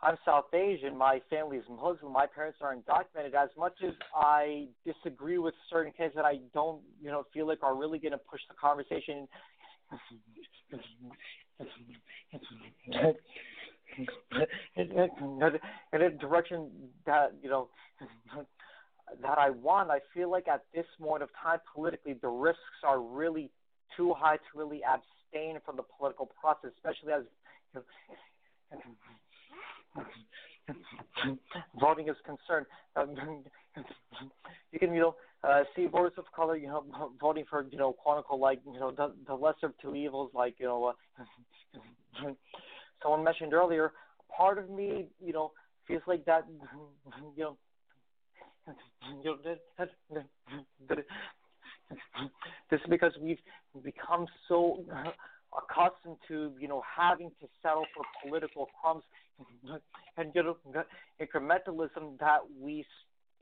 S4: I'm South Asian. My family is Muslim. My parents are undocumented. As much as I disagree with certain cases that I don't, you know, feel like are really going to push the conversation in a direction that you know that I want. I feel like at this moment of time, politically, the risks are really too high to really abstain from the political process, especially as you know, voting is concerned. Um, you can, you know, uh, see voters of color, you know, voting for, you know, quote like, you know, the, the lesser of two evils, like, you know, uh, someone mentioned earlier. Part of me, you know, feels like that, you know, you know, this is because we've become so accustomed to you know having to settle for political crumbs and you know incrementalism that we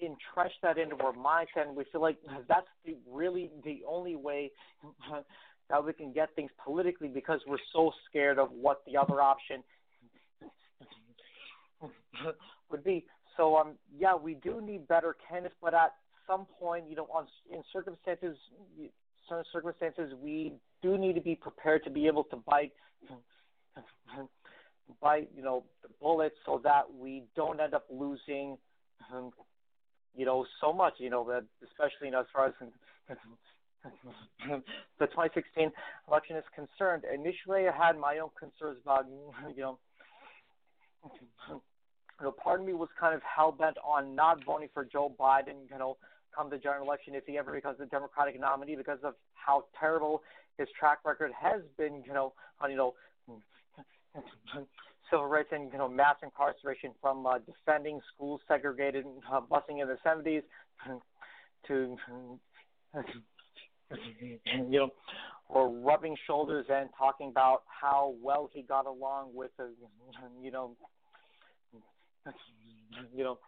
S4: entrench that into our mindset and we feel like that's the, really the only way that we can get things politically because we're so scared of what the other option would be. So um yeah, we do need better candidates, but at some point, you know, on in circumstances certain circumstances we do need to be prepared to be able to bite bite you know the bullet so that we don't end up losing um, you know so much you know that especially you know, as far as the 2016 election is concerned. Initially, I had my own concerns about you know. You know, part of me was kind of hell bent on not voting for Joe Biden. You know, come the general election if he ever becomes the Democratic nominee because of how terrible his track record has been, you know, on you know civil rights and you know mass incarceration from uh, defending schools segregated uh, busing in the 70s to you know or rubbing shoulders and talking about how well he got along with, uh, you know, you know,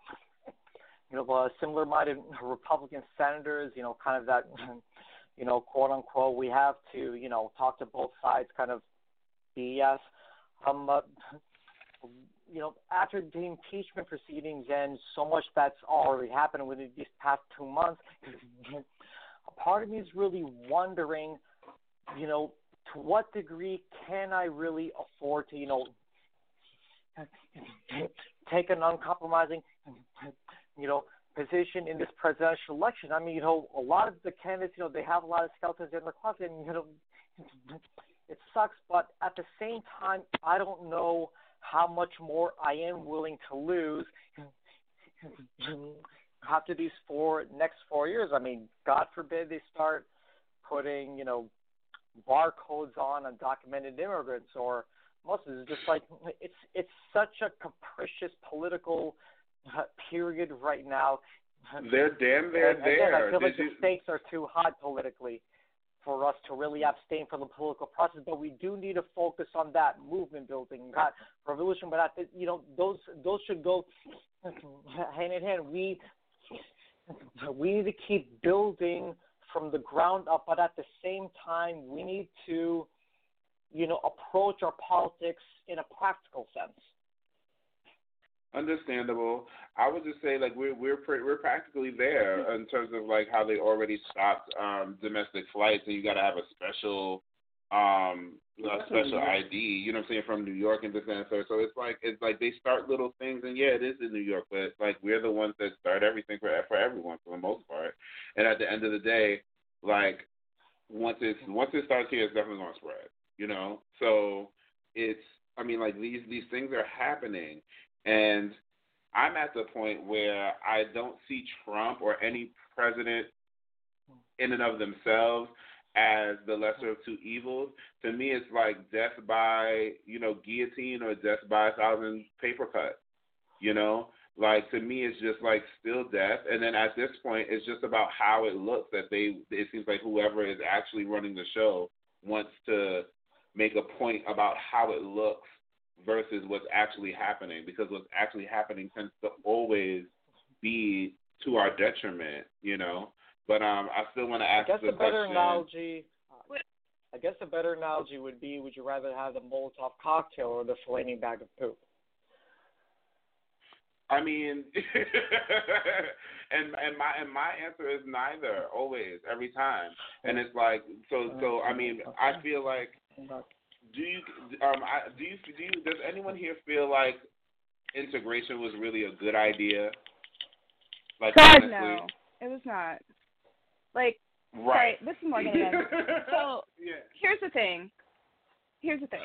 S4: you know, uh, similar-minded Republican senators, you know, kind of that, you know, quote unquote, we have to, you know, talk to both sides, kind of BS. Um, uh, you know, after the impeachment proceedings and so much that's already happened within these past two months, a part of me is really wondering, you know, to what degree can I really afford to, you know, take an uncompromising, you know, position in this presidential election. I mean, you know, a lot of the candidates, you know, they have a lot of skeletons in their closet, and you know, it sucks. But at the same time, I don't know how much more I am willing to lose after these four next four years. I mean, God forbid they start putting, you know, barcodes on undocumented immigrants or Muslims. It's just like it's it's such a capricious political period right now.
S9: They're damn near
S4: and,
S9: there.
S4: Again, I feel like the stakes are too high politically for us to really abstain from the political process. But we do need to focus on that movement building, not revolution. But the, you know, those those should go hand in hand. We we need to keep building from the ground up, but at the same time, we need to, you know, approach our politics in a practical sense.
S9: Understandable. I would just say like we're we're pre- we're practically there in terms of like how they already stopped um domestic flights and you got to have a special um a special ID. You know what I'm saying from New York and this and. So so it's like it's like they start little things and yeah, it is in New York, but it's like we're the ones that start everything for for everyone for the most part. And at the end of the day, like once it's once it starts here, it's definitely gonna spread. You know, so it's I mean like these these things are happening, and I'm at the point where I don't see Trump or any president in and of themselves as the lesser of two evils. To me, it's like death by you know guillotine or death by a thousand paper cuts. You know, like to me, it's just like still death. And then at this point, it's just about how it looks. That they, it seems like whoever is actually running the show wants to make a point about how it looks versus what's actually happening because what's actually happening tends to always be to our detriment, you know. But um, I still want to ask.
S4: I guess
S9: the
S4: a better
S9: question.
S4: analogy. I guess a better analogy would be: Would you rather have the Molotov cocktail or the flaming bag of poop?
S9: I mean, and and my and my answer is neither always every time, and it's like so so. I mean, I feel like do you um I, do you do you does anyone here feel like integration was really a good idea? Like
S7: God
S9: honestly,
S7: no, it was not. Like,
S9: right?
S7: sorry, this is Morgann again. so
S9: yeah.
S7: here's the thing. Here's the thing.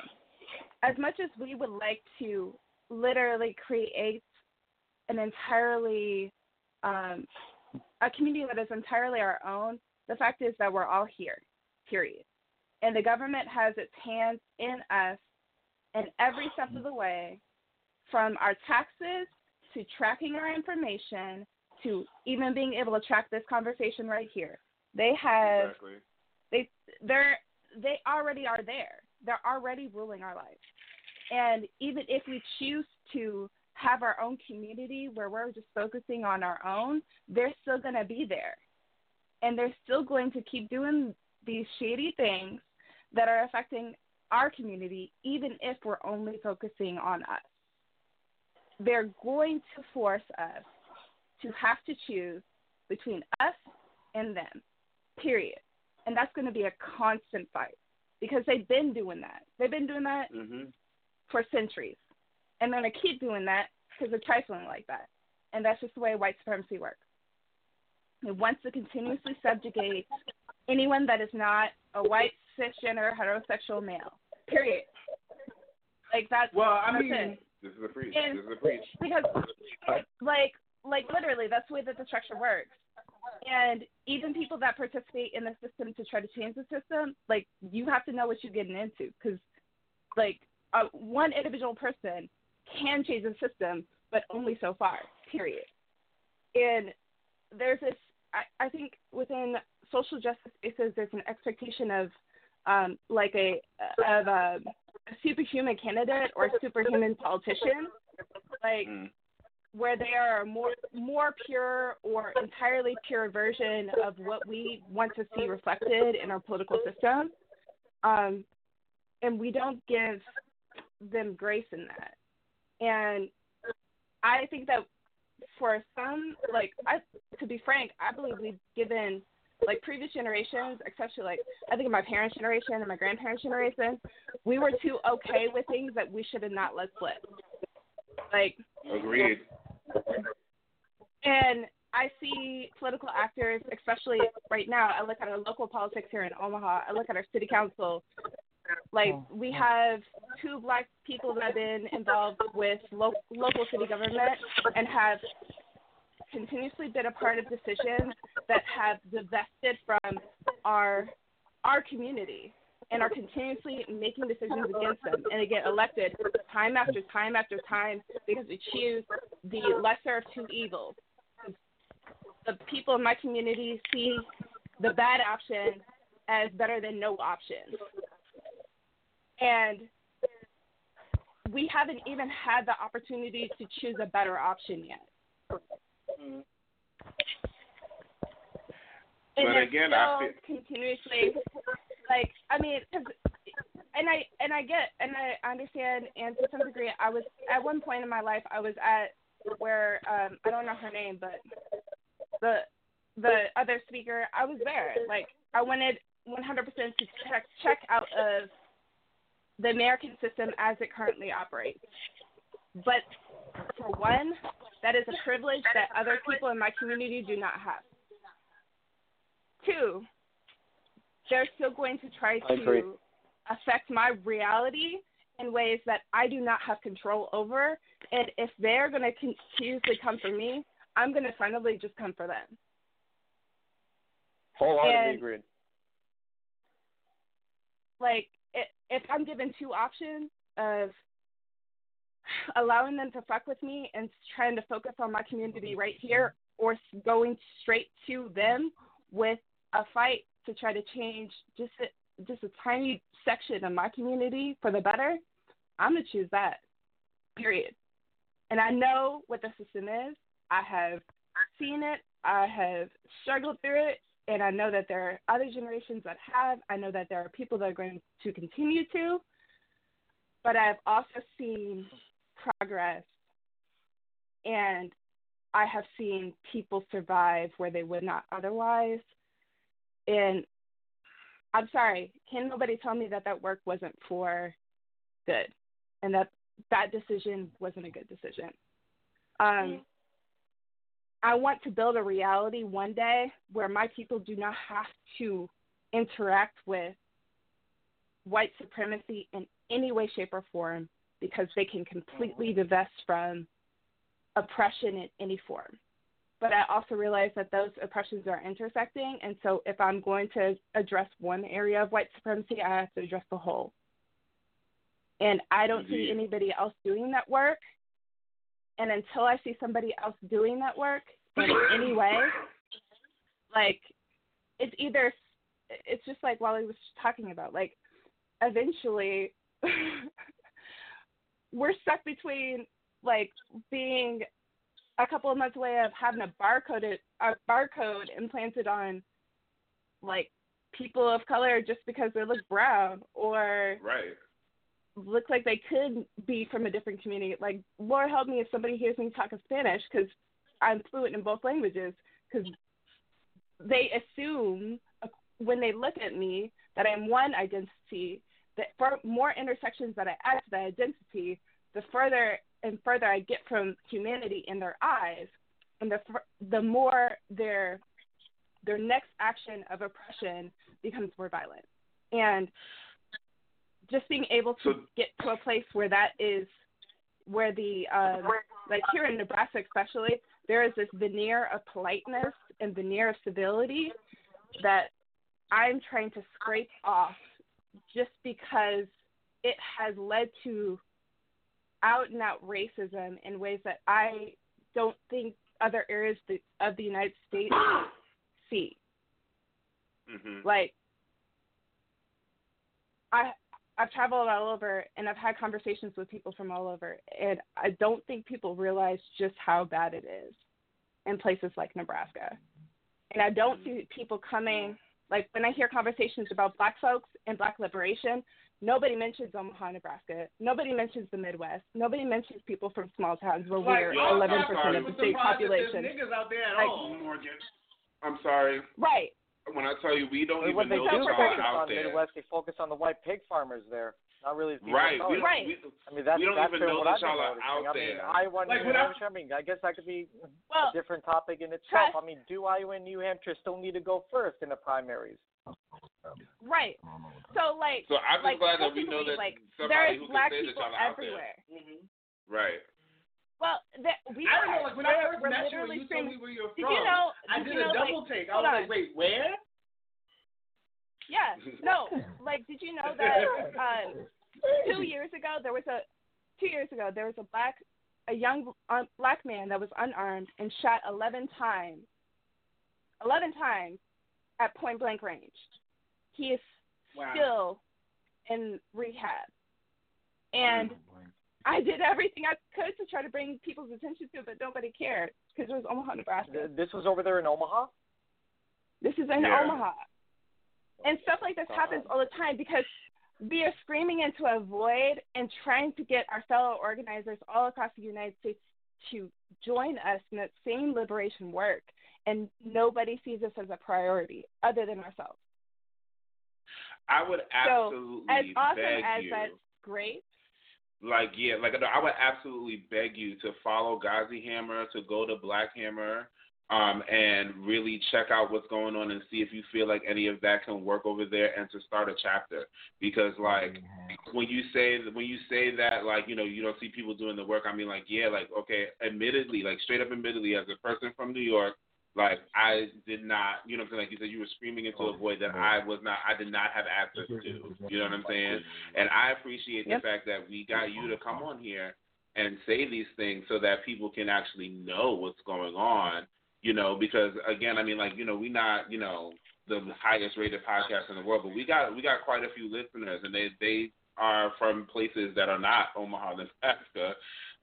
S7: As much as we would like to literally create an entirely um, a community that is entirely our own, the fact is that we're all here. Period. And the government has its hands in us in every step of the way, from our taxes to tracking our information to even being able to track this conversation right here. They have
S9: Exactly.
S7: they they're they already are there. They're already ruling our lives. And even if we choose to have our own community where we're just focusing on our own, they're still going to be there. And they're still going to keep doing these shady things that are affecting our community, even if we're only focusing on us. They're going to force us to have to choose between us and them, period. And that's going to be a constant fight because they've been doing that. They've been doing that
S9: Mhm.
S7: for centuries. And they're going to keep doing that because they're trifling like that. And that's just the way white supremacy works. It wants to continuously subjugate anyone that is not a white, cisgender, heterosexual male. Period. Like that's
S9: Well, I
S7: that's
S9: mean,
S7: it.
S9: this is a preach.
S7: And-
S9: This is a preach.
S7: because like like literally that's the way that the structure works and even people that participate in the system to try to change the system like you have to know what you're getting into because like uh, one individual person can change the system but only so far period and there's this i, I think within social justice spaces there's an expectation of um, like a of a, a superhuman candidate or superhuman politician, like
S9: Mm.
S7: where they are a more more pure or entirely pure version of what we want to see reflected in our political system, um, and we don't give them grace in that. And I think that for some, like I, to be frank, I believe we've given like previous generations, especially like I think of my parents' generation and my grandparents' generation, we were too okay with things that we should have not let slip. Like
S9: Agreed.
S7: and I see political actors, especially right now. I look at our local politics here in Omaha. I look at our city council. Like oh, we have two black people that have been involved with lo- local city government and have continuously been a part of decisions that have divested from our our community and are continuously making decisions against them and they get elected time after time after time because we choose the lesser of two evils the people in my community see the bad option as better than no option. And we haven't even had the opportunity to choose a better option yet. And
S9: But again, I
S7: still continuously like I mean, 'cause- and I and I get and I understand and to some degree I was at one point in my life I was at where um I don't know her name but the the other speaker I was there like I wanted 100% to check check out of the American system as it currently operates. But for one, that is a privilege that other people in my community do not have. Two, they're still going to try to affect my reality in ways that I do not have control over. And if they're going to continuously come for me, I'm going to finally just come for them.
S4: Wholeheartedly agreed.
S7: like if I'm given two options of allowing them to fuck with me and trying to focus on my community right here, or going straight to them with a fight to try to change just a, just a tiny section of my community for the better, I'm gonna choose that. Period. And I know what the system is. I have seen it. I have struggled through it, and I know that there are other generations that have. I know that there are people that are going to continue to. But I've also seen progress, and I have seen people survive where they would not otherwise. And I'm sorry, can nobody tell me that that work wasn't for good, and that that decision wasn't a good decision. Um, I want to build a reality one day where my people do not have to interact with white supremacy in any way, shape, or form because they can completely divest from oppression in any form. But I also realize that those oppressions are intersecting, and so if I'm going to address one area of white supremacy, I have to address the whole. And I don't see anybody else doing that work. And until I see somebody else doing that work in any way, like it's either it's just like Wally was talking about, like eventually we're stuck between like being a couple of months away of having a barcode a barcode implanted on like people of color just because they look brown or
S9: Right.
S7: look like they could be from a different community. Like, Lord help me if somebody hears me talking Spanish because I'm fluent in both languages. Because they assume uh, when they look at me that I'm one identity. That for more intersections that I add to that identity, the further and further I get from humanity in their eyes, and the the more their their next action of oppression becomes more violent. And just being able to get to a place where that is where the um like here in Nebraska especially there is this veneer of politeness and veneer of civility that I'm trying to scrape off just because it has led to out and out racism in ways that I don't think other areas of the United States see.
S9: Mm-hmm.
S7: Like I I've traveled all over and I've had conversations with people from all over, and I don't think people realize just how bad it is in places like Nebraska. And I don't see people coming like when I hear conversations about Black folks and Black liberation, nobody mentions Omaha, Nebraska. Nobody mentions the Midwest. Nobody mentions people from small towns where
S9: Like,
S7: we're
S9: yo,
S7: eleven
S9: I'm
S7: percent
S9: sorry.
S7: of the
S9: I'm
S7: state
S2: surprised that there's
S7: population.
S2: niggas out there at
S7: Like-
S2: all, Morgann.
S9: I'm sorry.
S7: Right.
S9: When I tell you we don't
S4: But what
S9: even
S4: they
S9: know
S4: do
S9: that y'all
S4: focus
S9: out
S4: on
S9: there.
S4: Midwest, they focus on the white pig farmers there, not really the
S9: Right. We
S4: color.
S9: don't, we,
S4: I mean, that's,
S9: we don't
S4: that's
S9: even know
S4: what I've been
S9: y'all are
S4: noticing.
S9: out
S4: I mean,
S9: there.
S4: Iowa,
S2: Like,
S4: New
S2: when I-
S4: Hampshire, I mean, I guess that could be
S7: Well,
S4: a different topic in itself. I mean, do Iowa and New Hampshire still need to go first in the primaries?
S7: Right. So like
S9: So I'm
S7: like,
S9: glad that we know
S7: culturally,
S9: that
S7: like
S9: somebody
S7: there
S9: who
S7: is
S9: can
S7: black
S9: say that
S7: people
S9: y'all are out there.
S7: everywhere.
S9: Right.
S7: Well, that, we
S2: I don't know, like when I first met you you told me
S7: screaming-
S2: where you're
S7: Did you know?
S2: I
S7: did
S2: did
S7: you
S2: a
S7: know,
S2: double
S7: like,
S2: take. I
S7: hold
S2: was
S7: on.
S2: like, wait, where?
S7: Yeah. No. Like, did you know that um, two years ago there was a two years ago there was a black a young um, black man that was unarmed and shot eleven times eleven times at point blank range. He is
S2: Wow.
S7: still in rehab, and I did everything I could to try to bring people's attention to it, but nobody cared because it was Omaha, Nebraska.
S4: This was over there in Omaha.
S7: This is in
S4: Yeah.
S7: Omaha. And stuff like this uh-huh. happens all the time because we are screaming into a void and trying to get our fellow organizers all across the United States to join us in that same liberation work. And nobody sees this as a priority other than ourselves.
S9: I would
S7: So,
S9: absolutely
S7: as awesome
S9: beg
S7: as
S9: you.
S7: that's great,
S9: Like yeah, like I would absolutely beg you to follow Gazi Hammer, to go to Black Hammer, um, and really check out what's going on and see if you feel like any of that can work over there and to start a chapter. Because like when you say when you say that like you know you don't see people doing the work, I mean like yeah, like okay, admittedly, like straight up admittedly, as a person from New York. Like I did not, you know what I'm saying? Like you said, you were screaming into a oh, void that I was not, I did not have access to. You know what I'm saying? And I appreciate
S7: Yep.
S9: the fact that we got you to come on here and say these things so that people can actually know what's going on. You know, because again, I mean, like you know, we not, you know, the highest rated podcast in the world, but we got we got quite a few listeners, and they they are from places that are not Omaha, Nebraska.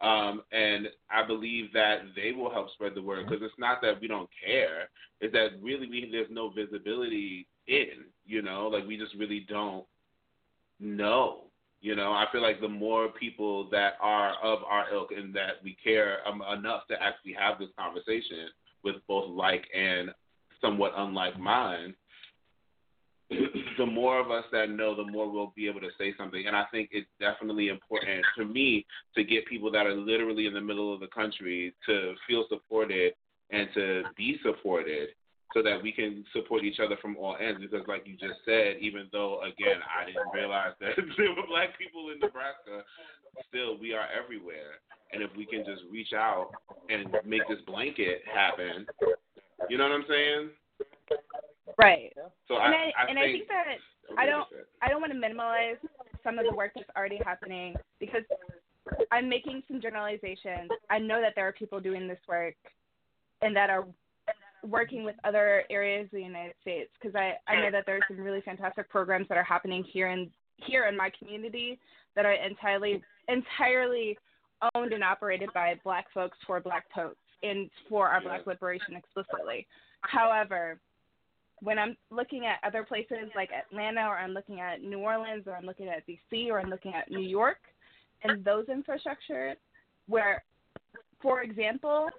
S9: Um, and I believe that they will help spread the word because it's not that we don't care; it's that really we, there's no visibility in. You know, like we just really don't know. You know, I feel like the more people that are of our ilk and that we care um, enough to actually have this conversation with both like and somewhat unlike minds, the more of us that know, the more we'll be able to say something. And I think it's definitely important to me to get people that are literally in the middle of the country to feel supported and to be supported so that we can support each other from all ends. Because, like you just said, even though, again, I didn't realize that there were black people in Nebraska, still, we are everywhere. And if we can just reach out and make this blanket happen, you know what I'm saying?
S7: right?
S9: So
S7: and
S9: I,
S7: I, and I
S9: think
S7: think that I don't I don't want to minimize some of the work that's already happening because I'm making some generalizations. I know that there are people doing this work and that are working with other areas of the United States because I, I know that there are some really fantastic programs that are happening here in here in my community that are entirely entirely owned and operated by black folks for black folks and for our black liberation explicitly. However, when I'm looking at other places like Atlanta or I'm looking at New Orleans or I'm looking at DC or I'm looking at New York and those infrastructure where for example,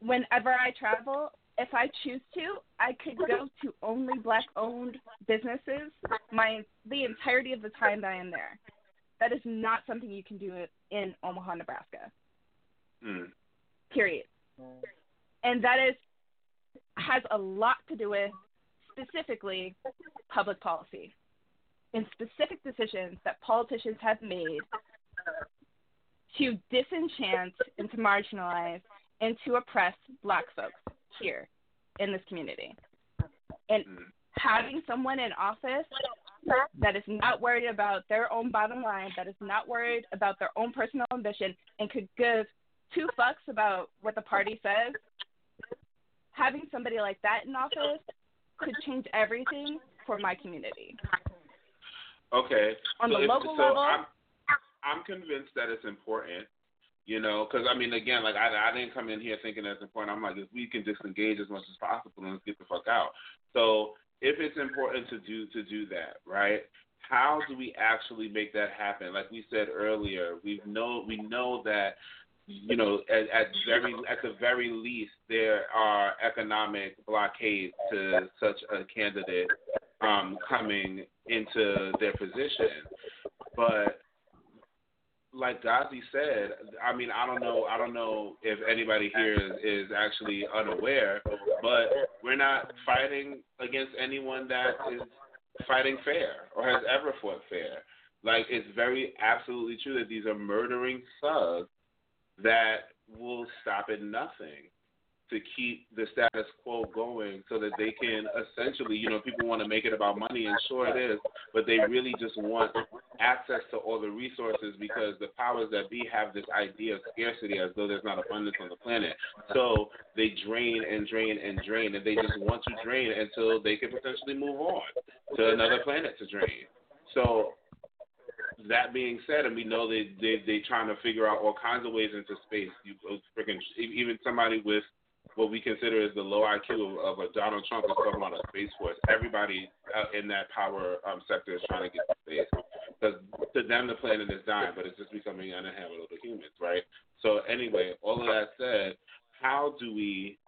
S7: whenever I travel, if I choose to, I could go to only black owned businesses my the entirety of the time that I am there. That is not something you can do in Omaha, Nebraska.
S9: Mm.
S7: Period. And that is has a lot to do with specifically public policy and specific decisions that politicians have made to disenchant and to marginalize and to oppress black folks here in this community. And hmm. having someone in office that is not worried about their own bottom line, that is not worried about their own personal ambition, and could give two fucks about what the party says, having somebody like that in office could change everything for my community.
S9: Okay.
S7: On
S9: so
S7: the
S9: if,
S7: local
S9: so
S7: level?
S9: I'm, I'm convinced that it's important. You know, because I mean, again, like I, I didn't come in here thinking that's important. I'm like, if we can disengage as much as possible, and let's get the fuck out. So if it's important to do to do that, right? How do we actually make that happen? Like we said earlier, we know we know that you know at, at very at the very least there are economic blockades to such a candidate um, coming into their position, but like Gazi said, I mean, I don't know, I don't know if anybody here is, is actually unaware, but we're not fighting against anyone that is fighting fair or has ever fought fair. Like it's very absolutely true that these are murdering thugs that will stop at nothing to keep the status quo going so that they can essentially, you know, people want to make it about money, and sure it is, but they really just want access to all the resources because the powers that be have this idea of scarcity as though there's not abundance on the planet. So they drain and drain and drain, and they just want to drain until they can potentially move on to another planet to drain. So that being said, and we know they they they trying to figure out all kinds of ways into space. You freaking even somebody with what we consider as the low IQ of, of a Donald Trump is talking about a space force. Everybody uh, in that power um, sector is trying to get to space because to them the planet is dying, but it's just becoming uninhabitable to humans, right? So anyway, all of that said, how do we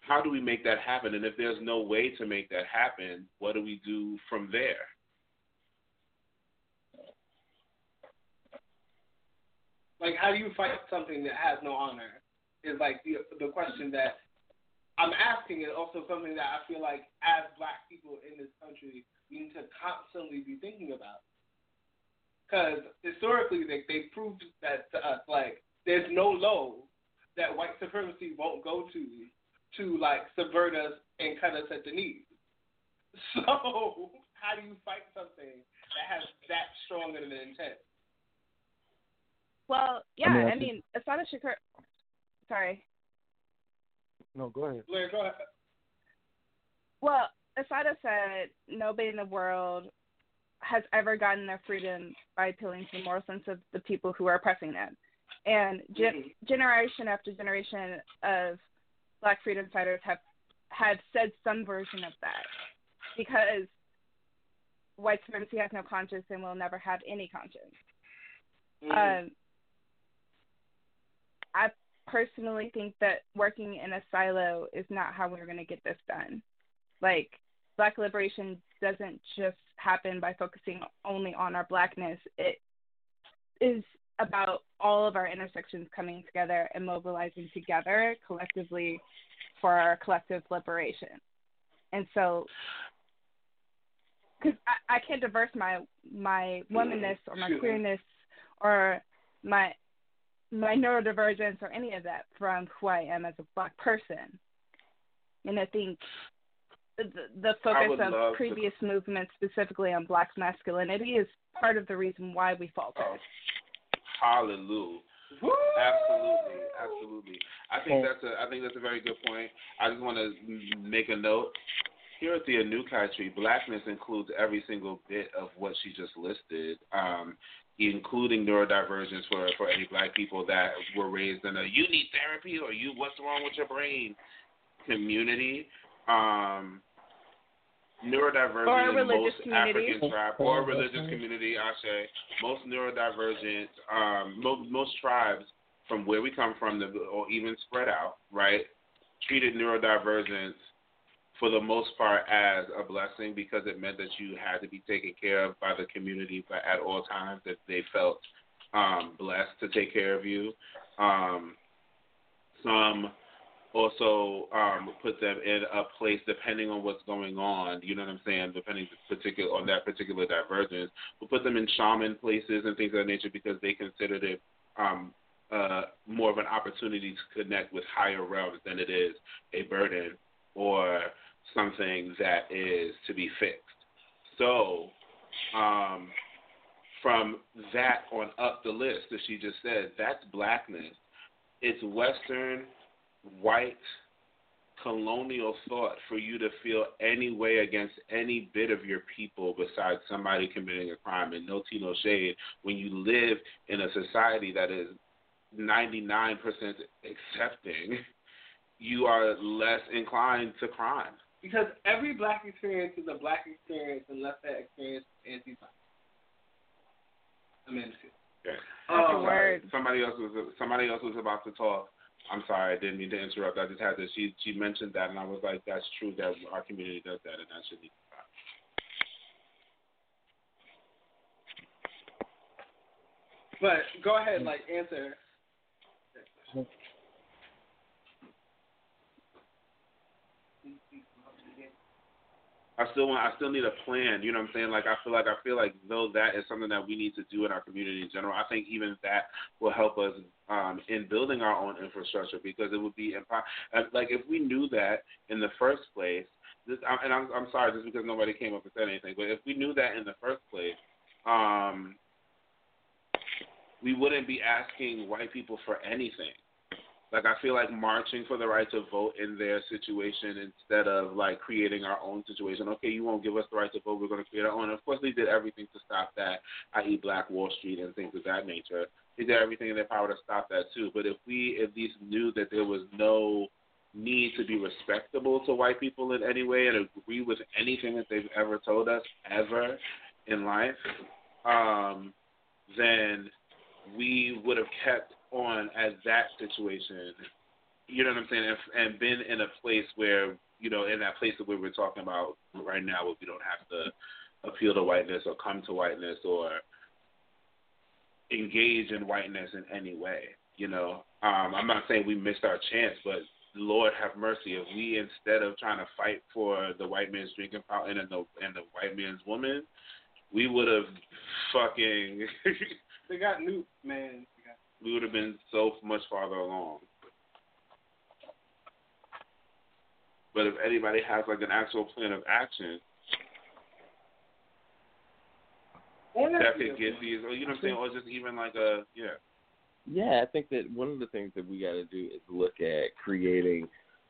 S9: how do we make that happen? And if there's no way to make that happen, what do we do from there?
S2: Like, how do you fight something that has no honor? Is like the the question that I'm asking, and also something that I feel like as Black people in this country we need to constantly be thinking about. Because historically, they they proved that to us, like there's no low that white supremacy won't go to to like subvert us and cut us at the knees. So how do you fight something that has that strong of an intent?
S7: Well, yeah,
S5: I mean, I
S7: I
S5: think-
S7: mean, Assata Shakur. Sorry.
S5: No, go ahead.
S2: Blair, go ahead.
S7: Well, Assata said nobody in the world has ever gotten their freedom by appealing to the moral sense of the people who are oppressing them. And gen- generation after generation of black freedom fighters have have said some version of that because white supremacy has no conscience and will never have any conscience. Um, I personally think that working in a silo is not how we're going to get this done. Like, black liberation doesn't just happen by focusing only on our blackness. It is about all of our intersections coming together and mobilizing together collectively for our collective liberation. And so, because I, I can't diverse my my mm-hmm. womanness or my queerness or my my neurodivergence or any of that from who I am as a black person. And I think the, the focus
S9: would love
S7: of
S9: to-
S7: previous movements, specifically on black masculinity, is part of the reason why we faltered.
S9: Oh, hallelujah. Absolutely, absolutely. I think that's a I think that's a very good point. I just want to make a note. Here at the Anukai Tree, blackness includes every single bit of what she just listed, um, including neurodivergence for for any black people that were raised in a you need therapy or you what's wrong with your brain community. Um, neurodivergent
S7: Or
S9: in
S7: religious
S9: most
S7: community.
S9: African tribe or religious community, I say, most neurodivergent, um, most, most tribes from where we come from, the, or even spread out, right, treated neurodivergence for the most part as a blessing because it meant that you had to be taken care of by the community but at all times that they felt um, blessed to take care of you. Um, some also um, put them in a place depending on what's going on. You know what I'm saying? Depending particular on that particular divergence, we'll put them in shaman places and things of that nature because they considered it um, uh, more of an opportunity to connect with higher realms than it is a burden or something that is to be fixed. So, um, from that on up the list that she just said, that's blackness. It's Western, white, colonial thought for you to feel any way against any bit of your people besides somebody committing a crime and no tea no shade when you live in a society that is 99% accepting you are less inclined to crime
S2: Because every black experience is a black experience unless that experience is anti-black. Amanda.
S9: Okay.
S2: That's a
S9: Um,
S2: word.
S9: Somebody else was somebody else was about to talk. I'm sorry, I didn't mean to interrupt. I just had to. She she mentioned that, and I was like, that's true that our community does that, and that should be.
S2: But go ahead, like answer.
S9: I still want. I still need a plan. You know what I'm saying? Like I feel like I feel like though that is something that we need to do in our community in general. I think even that will help us um, in building our own infrastructure because it would be impo- uh, like if we knew that in the first place. This, and I'm I'm sorry just because nobody came up and said anything, but if we knew that in the first place, um, we wouldn't be asking white people for anything. Like I feel like marching for the right to vote in their situation instead of like creating our own situation. Okay, you won't give us the right to vote. We're going to create our own. Of course, they did everything to stop that, i.e., Black Wall Street and things of that nature. They did everything in their power to stop that too. But if we at least knew that there was no need to be respectable to white people in any way and agree with anything that they've ever told us ever in life, um, then we would have kept on as that situation. You know what I'm saying? And, and been in a place where you know, in that place that we were talking about right now, where we don't have to appeal to whiteness or come to whiteness or engage in whiteness in any way. You know, um, I'm not saying we missed our chance, but Lord have mercy, if we instead of trying to fight for the white man's drinking fountain and the and the white man's woman, we would have fucking
S2: They got nuked, man.
S9: We would have been so much farther along. But if anybody has like an actual plan of action that could get these, or you know what I'm saying, or just even like a yeah.
S6: Yeah, I think that one of the things that we got to do is look at creating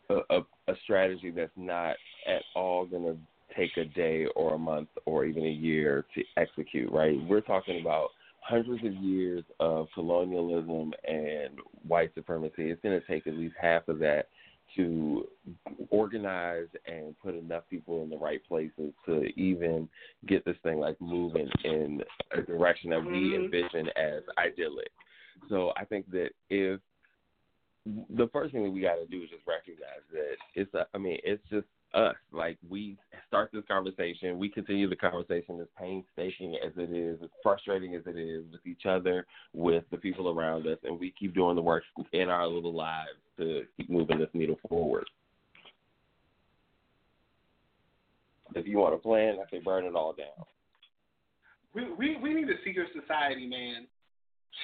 S6: a, a, a strategy that's not at all going to take a day or a month or even a year to execute, right? We're talking about hundreds of years of colonialism and white supremacy. It's going to take at least half of that to organize and put enough people in the right places to even get this thing like moving in a direction that we
S2: Mhm.
S6: envision as idyllic. So I think that if the first thing that we got to do is just recognize that it's a, I mean it's just us like we start this conversation we continue the conversation as painstaking as it is as frustrating as it is with each other with the people around us and we keep doing the work in our little lives to keep moving this needle forward if you want a plan I say burn it all down
S2: We we we need a secret society, man.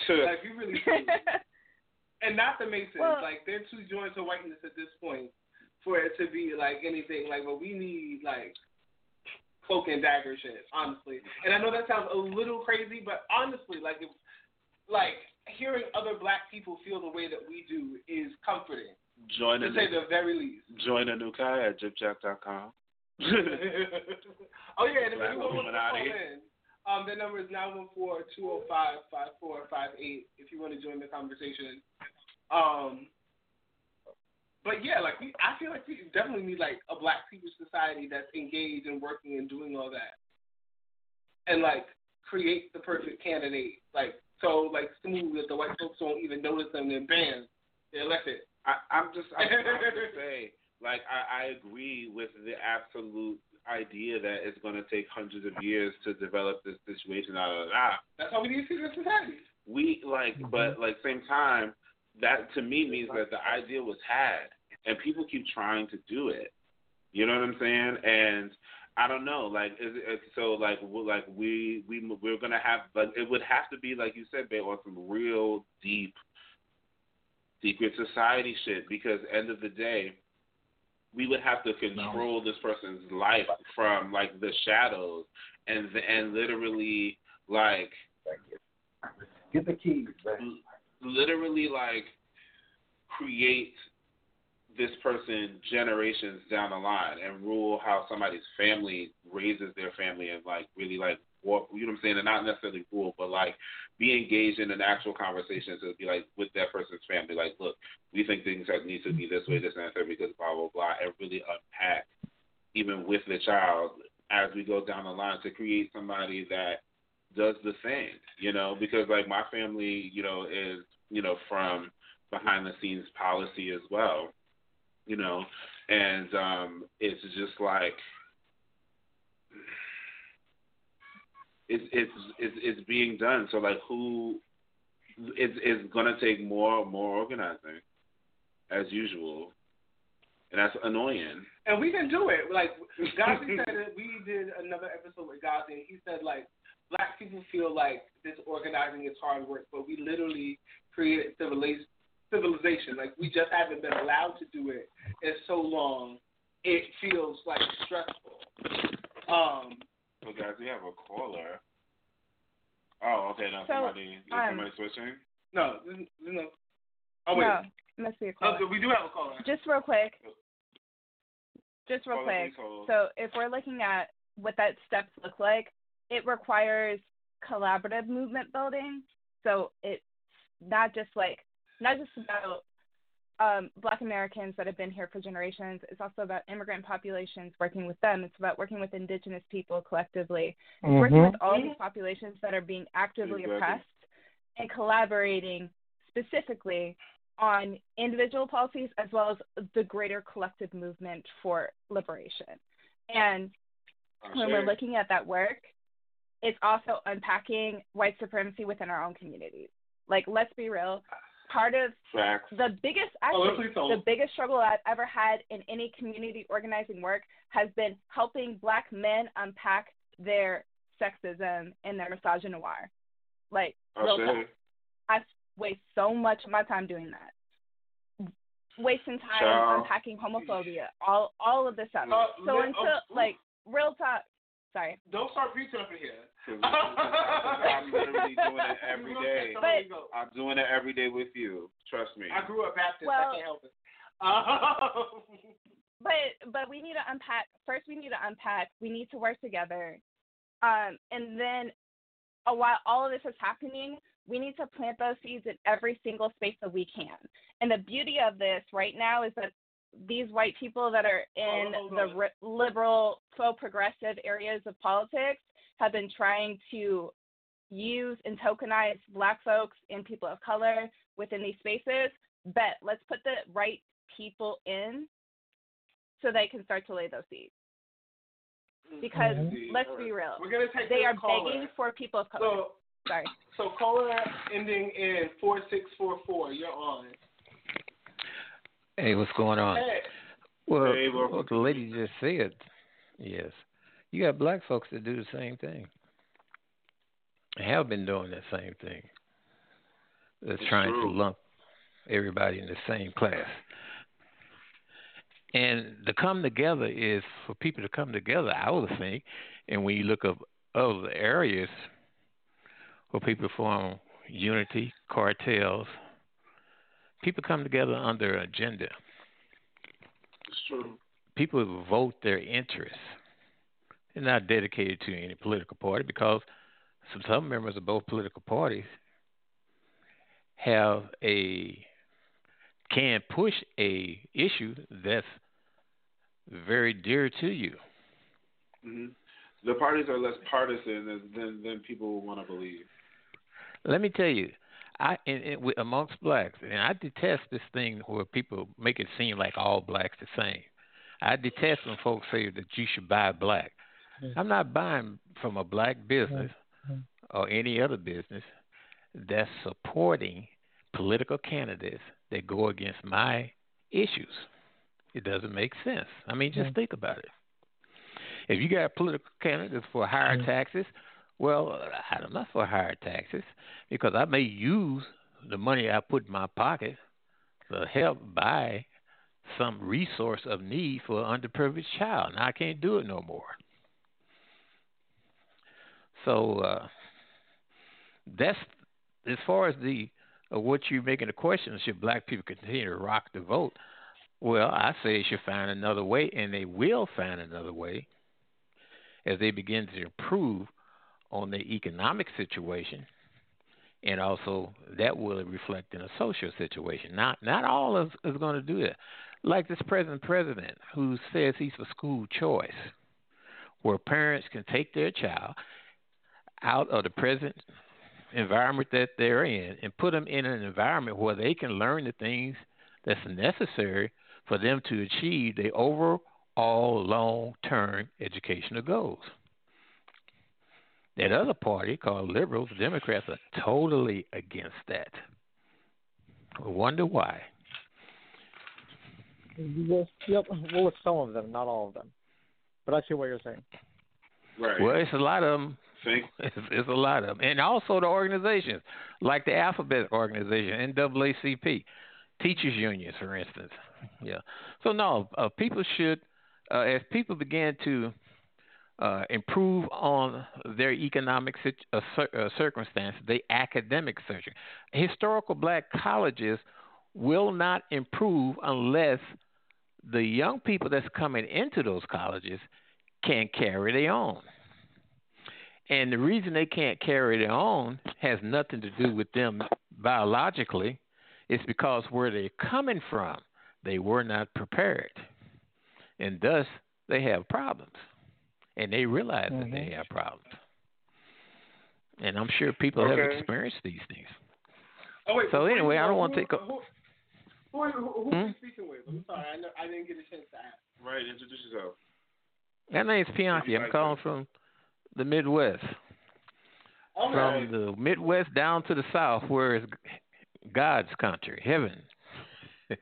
S2: Sure. like we really and not the Masons.
S7: Well-
S2: like they're too joined to whiteness at this point for it to be like anything. Like, but we need like cloak and dagger shit, honestly. And I know that sounds a little crazy, but honestly, like if like hearing other black people feel the way that we do is comforting.
S9: Join
S2: to
S9: a
S2: say the very least.
S9: join a new guy at jipjack.com.
S2: oh yeah, and if anyone wants to call in, um, the number is 914-205-5458 if you want to join the conversation. Um, but yeah, like we, I feel like we definitely need like a Black Secret Society that's engaged and working and doing all that, and like create the perfect candidate. Like so, like smooth that the white folks don't even notice them. Then bam, they're elected.
S9: I, I'm just I'm trying to say, like I, I agree with the absolute idea that it's going to take hundreds of years to develop this situation out of that.
S2: That's how we need secret societies.
S9: We like, but like same time, that to me means that the idea was had, and people keep trying to do it. You know what I'm saying? And I don't know, like, is it, so like, like we we we're gonna have, like, it would have to be like you said, babe, on some real deep secret society shit because end of the day we would have to control this person's life from like the shadows and and literally like
S5: Get the keys.
S9: Literally like create this person generations down the line and rule how somebody's family raises their family and like really like what you know what I'm saying, and not necessarily rule, but like be engaged in an actual conversation to be like with that person's family, like, look, we think things have, need to be this way, this and that, because blah blah blah, and really unpack even with the child as we go down the line to create somebody that does the same, you know, because like my family, you know, is you know from behind the scenes policy as well, you know, and um, it's just like it's it's it's, it's being done. So like who it's it's gonna take more more organizing as usual, and that's annoying.
S2: And we can do it. Like Gazi said, that we did another episode with Gazi, and he said like black people feel like this organizing is hard work, but we literally created civilization. Civilization, like we just haven't been allowed to do it in so long. It feels like stressful. Um,
S9: so guys, we have a caller. Oh, okay. Now
S7: So,
S9: somebody is
S7: um,
S9: somebody switching.
S2: no, there's- there's no. Oh wait,
S7: No, must be a
S2: oh,
S7: caller.
S2: we do have a caller.
S7: Just real quick. Just real
S2: Caller,
S7: quick. So if we're looking at what that steps look like, it requires collaborative movement building. So it's not just like not just about um, Black Americans that have been here for generations. It's also about immigrant populations working with them. It's about working with Indigenous people collectively. It's working with all these populations that are being actively
S10: Exactly.
S7: oppressed and collaborating specifically on individual policies as well as the greater collective movement for liberation. And when we're looking at that work, it's also unpacking white supremacy within our own communities. Like, let's be real. Part of
S9: Facts.
S7: the biggest
S2: Oh,
S7: actually
S2: hold.
S7: the biggest struggle I've ever had in any community organizing work has been helping black men unpack their sexism and their misogynoir. Like
S9: Oh,
S7: real talk. I waste so much of my time doing that. Wasting time
S9: Child.
S7: unpacking homophobia, all all of this stuff.
S2: Uh,
S7: so until
S2: oh,
S7: like real talk sorry.
S2: Don't start preaching up in here.
S9: I'm literally doing it every day.
S7: But-
S9: I'm doing it every day with you. Trust me.
S2: I grew up Baptist.
S7: Well-
S2: I can't help it.
S7: But but we need to unpack first we need to unpack we need to work together um and then uh, while all of this is happening we need to plant those seeds in every single space that we can and the beauty of this right now is that these white people that are in
S2: Hold on,
S7: the
S2: hold
S7: liberal pro progressive areas of politics have been trying to use and tokenize black folks and people of color within these spaces But let's put the right people in so they can start to lay those seeds. Because
S2: Mhm.
S7: let's be real,
S2: We're gonna take
S7: they are
S2: caller.
S7: begging for people of color.
S2: So,
S7: Sorry.
S2: so caller ending in four six four four. You're on.
S11: Hey, what's going on?
S2: Hey.
S11: Well,
S2: Hey,
S11: what the lady just said, yes, you got black folks that do the same thing. Have been doing the same thing. They're
S9: It's
S11: trying
S9: true.
S11: to lump everybody in the same class. And the come together is for people to come together, I would think. And when you look up other areas where people form unity, cartels, people come together under agenda.
S9: It's true.
S11: People vote their interests. They're not dedicated to any political party because some, some members of both political parties have a can push a issue that's very dear to you.
S9: hmm The parties are less partisan than, than people want to believe.
S11: Let me tell you, I and, and amongst blacks, and I detest this thing where people make it seem like all blacks the same. I detest when folks say that you should buy black. I'm not buying from a black business or any other business that's supporting political candidates that go against my issues. It doesn't make sense. I mean, just think about it. If you got political candidates for higher taxes, well, I'm not for higher taxes because I may use the money I put in my pocket to help buy some resource of need for an underprivileged child. Now I can't do it no more. So uh, that's as far as the uh, what you're making the question: should black people continue to rock the vote? Well, I say they should find another way, and they will find another way as they begin to improve on their economic situation, and also that will reflect in a social situation. Not not all is, is going to do that. Like this present president who says he's for school choice, where parents can take their child out of the present environment that they're in and put them in an environment where they can learn the things that's necessary for them to achieve their overall long term educational goals. That other party called liberals, Democrats, are totally against that. I wonder why.
S4: Well, yep. Well, it's some of them, not all of them. But I see what you're saying.
S9: Right.
S11: Well, it's a lot of them.
S9: See?
S11: It's, it's a lot of them, and also the organizations like the Alphabet Organization, NAACP, teachers unions, for instance. Yeah. So no, uh, people should, uh, as people begin to uh, improve on their economic uh, uh, circumstances, the academic searching. Historical black colleges will not improve unless the young people that's coming into those colleges can carry their own. And the reason they can't carry their own has nothing to do with them biologically. It's because where they're coming from, they were not prepared. And thus, they have problems. And they realize
S4: Mm-hmm.
S11: that they have problems. And I'm sure people have experienced these things.
S2: Oh wait.
S11: So
S2: before you
S11: anyway, I don't want to take up.
S2: Who, who, who, who
S11: Hmm?
S2: are you speaking with? I'm sorry, I, know, I didn't get a chance to ask.
S9: Right, introduce yourself.
S11: My name's Pianki. I'm calling from the Midwest.
S2: Okay.
S11: From the Midwest down to the South, where is God's country, heaven.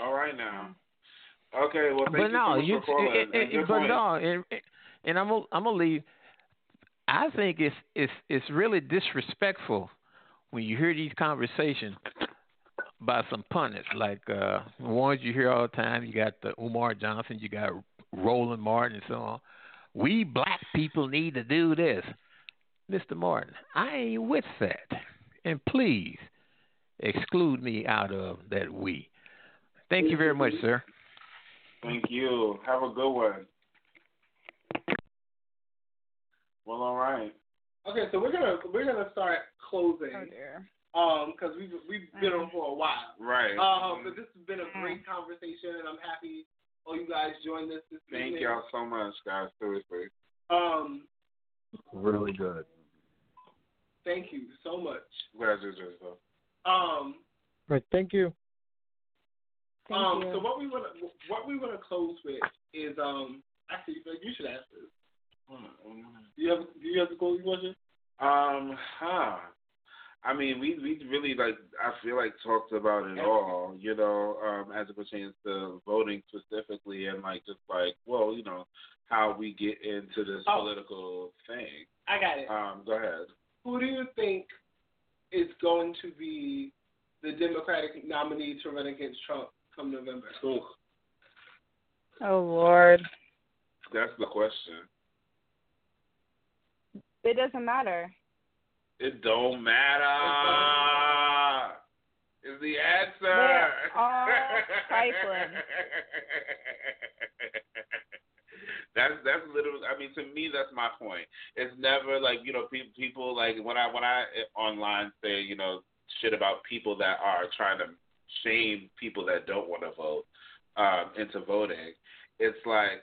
S9: All right now. Okay, well, thank
S11: but
S9: you
S11: no,
S9: so
S11: you, and, and,
S9: And
S11: but
S9: point.
S11: no, and, and I'm gonna, I'm gonna leave. I think it's it's it's really disrespectful when you hear these conversations by some pundits like uh the ones you hear all the time. You got the Umar Johnson, you got Roland Martin, and so on. We black people need to do this, Mr. Martin. I ain't with that, and please exclude me out of that we. Thank you very much, sir.
S9: Thank you. Have a good one. Well, all right.
S2: Okay, so we're gonna we're gonna start closing.
S12: Oh dear.
S2: Um, because we've we've been on for a while.
S9: Right.
S2: Um, but this has been a great conversation, and I'm happy all you guys joined us this
S9: Thank
S2: evening.
S9: y'all so much, guys. Seriously.
S2: Um,
S5: Really good.
S2: thank you so much.
S9: Glad you did so.
S2: Um,
S4: Right. Thank you.
S12: Thank
S2: um,
S12: you.
S2: so what we want to what we want to close with is um actually you should ask this. Do you have do you have the closing question?
S9: Um, huh. I mean, we we really like. I feel like talked about it all. You know, um, as it pertains to voting specifically, and like just like, well, you know, how we get into this
S2: Oh.
S9: political thing.
S2: I got it.
S9: Um, go ahead.
S2: Who do you think is going to be the Democratic nominee to run against Trump come November?
S9: Ooh,
S7: Oh Lord.
S9: that's the question.
S7: It doesn't matter.
S9: It don't matter. Is the answer.
S7: They're all trifling.
S9: that's that's literally. I mean, to me, that's my point. It's never like you know people people like when I when I eh, online say you know shit about people that are trying to shame people that don't want to vote um, into voting. It's like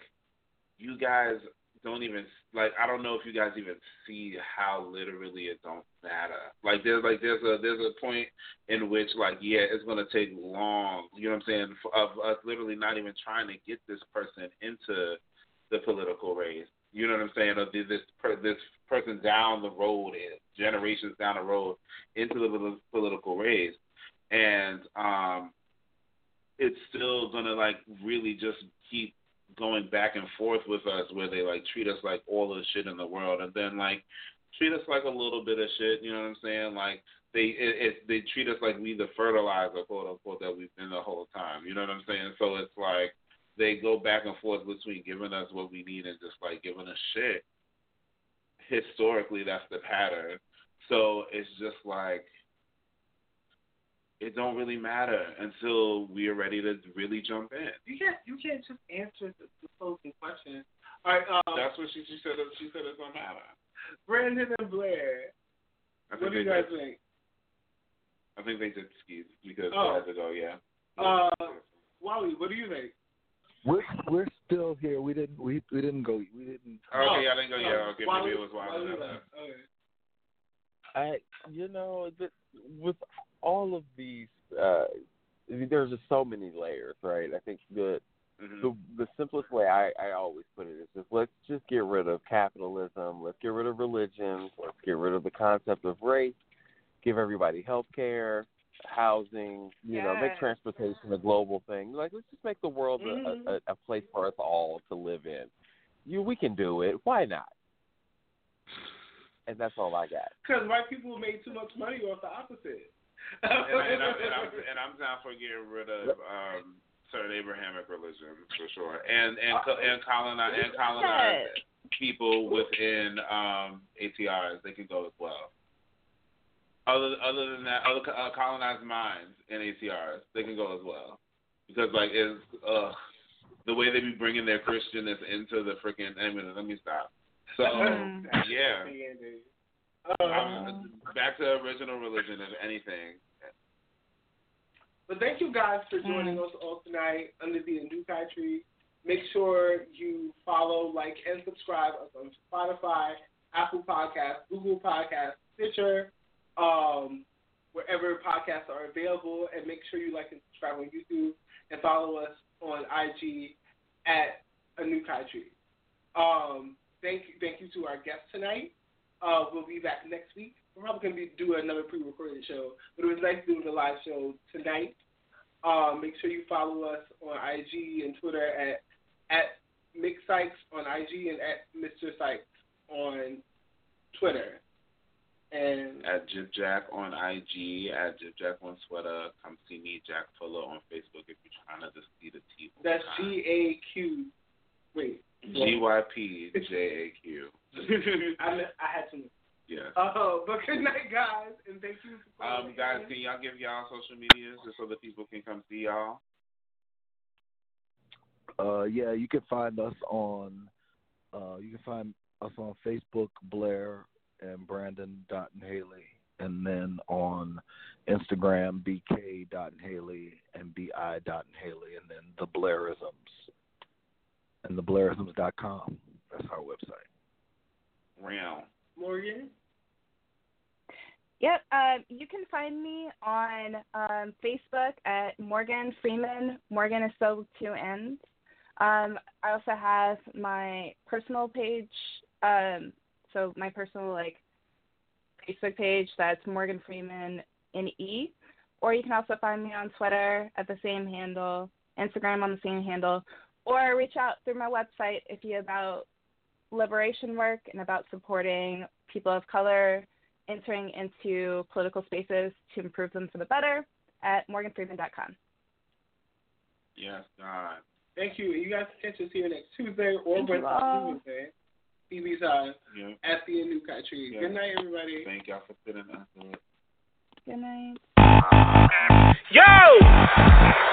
S9: you guys don't even like I don't know if you guys even see how literally it don't matter. Like there's like there's a there's a point in which like yeah it's gonna take long. You know what I'm saying? Of us literally not even trying to get this person into the political race. You know what I'm saying? Or this this person down the road, generations down the road, into the political race, and um, it's still gonna like really just keep going back and forth with us where they like treat us like all the shit in the world and then like treat us like a little bit of shit, you know what I'm saying? Like they it, it they treat us like we the fertilizer quote unquote that we've been the whole time. You know what I'm saying? So it's like they go back and forth between giving us what we need and just like giving us shit. Historically that's the pattern. So it's just like it don't really matter until we are ready to really jump in.
S2: You can't you can't just answer the, the closing question. All right, um,
S9: That's what she, she said. She said it don't matter.
S2: Brandon and Blair. What do you guys
S9: did-
S2: think?
S9: I think they did skis because
S2: Oh.
S9: they had to go. Yeah.
S2: Uh, Wally, what do you think?
S5: We're we're still here. We didn't we we didn't go. We didn't.
S9: Okay, I didn't go. Yeah. Okay,
S2: Wally-
S9: maybe it was Wiley.
S2: Wally
S9: that
S2: left. Okay.
S6: I, you know, with all of these, uh, there's just so many layers, right? I think the
S9: Mm-hmm.
S6: the the simplest way I I always put it is just let's just get rid of capitalism, let's get rid of religion, let's get rid of the concept of race, give everybody health care, housing, you know, make transportation a global thing. Like let's just make the world
S2: Mhm.
S6: a, a, a place for us all to live in. You we can do it. Why not? And that's all I got.
S2: Because white people made too much money off the opposite.
S9: And, and, I'm, and, I'm, and I'm down for getting rid of um, certain Abrahamic religions for sure, and and and colonize and colonize people within um, ATRs. They can go as well. Other other than that, other uh, colonized minds in ATRs, they can go as well, because like it's uh, the way they be bringing their Christianness into the freaking. I mean, let me stop. So yeah.
S2: Uh,
S9: Um, back to original religion, if anything.
S2: But thank you guys for joining us all tonight under the Anukai tree. Make sure you follow, like, and subscribe us on Spotify, Apple Podcasts, Google Podcasts, Stitcher, um, wherever podcasts are available. And make sure you like and subscribe on YouTube and follow us on IG at Anukai tree. Um, thank you, thank you to our guests tonight. Uh, we'll be back next week. We're probably going to be do another pre-recorded show, but it was nice doing the live show tonight. Um, make sure you follow us on IG and Twitter at at Mx. Sykes on IG and at Mr. Sykes on Twitter. And
S9: At Jib Jack on IG, at Jib Jack on Twitter. Come see me, Jack Fuller, on Facebook if you're trying to just see the T.
S2: that's G A Q. Wait.
S9: G Y P J A Q.
S2: I mi- I had to.
S9: Yeah.
S2: Oh, but good night, guys, and thank you. For
S9: Um, guys,
S2: in.
S9: can y'all give y'all social medias just so that people can come see y'all?
S5: Uh, yeah, you can find us on. Uh, you can find us on Facebook, Blair and Brandon Dottin-Haley, and then on Instagram, BK Dottin-Haley and BI Dottin-Haley, and then the Blairisms and the Blairisms.com. That's our website.
S9: Round.
S2: Morgann.
S7: Yep. Um, you can find me on um, Facebook at Morgann Freeman. Morgann is spelled with two N's. Um, I also have my personal page. Um, so my personal like Facebook page that's Morgann Freeman in E. Or you can also find me on Twitter at the same handle, Instagram on the same handle, or reach out through my website if you about liberation work and about supporting people of color entering into political spaces to improve them for the better at morganfreeman.com.
S9: Yes, God.
S2: Thank you. You guys can catch us here next Tuesday or
S7: Thank
S2: Wednesday.
S7: all.
S2: Tuesday. TV time
S9: Yeah.
S2: at the Anukai tree.
S9: Yeah.
S2: Good night, everybody.
S9: Thank y'all for sitting us. through.
S7: Good night.
S2: Yo!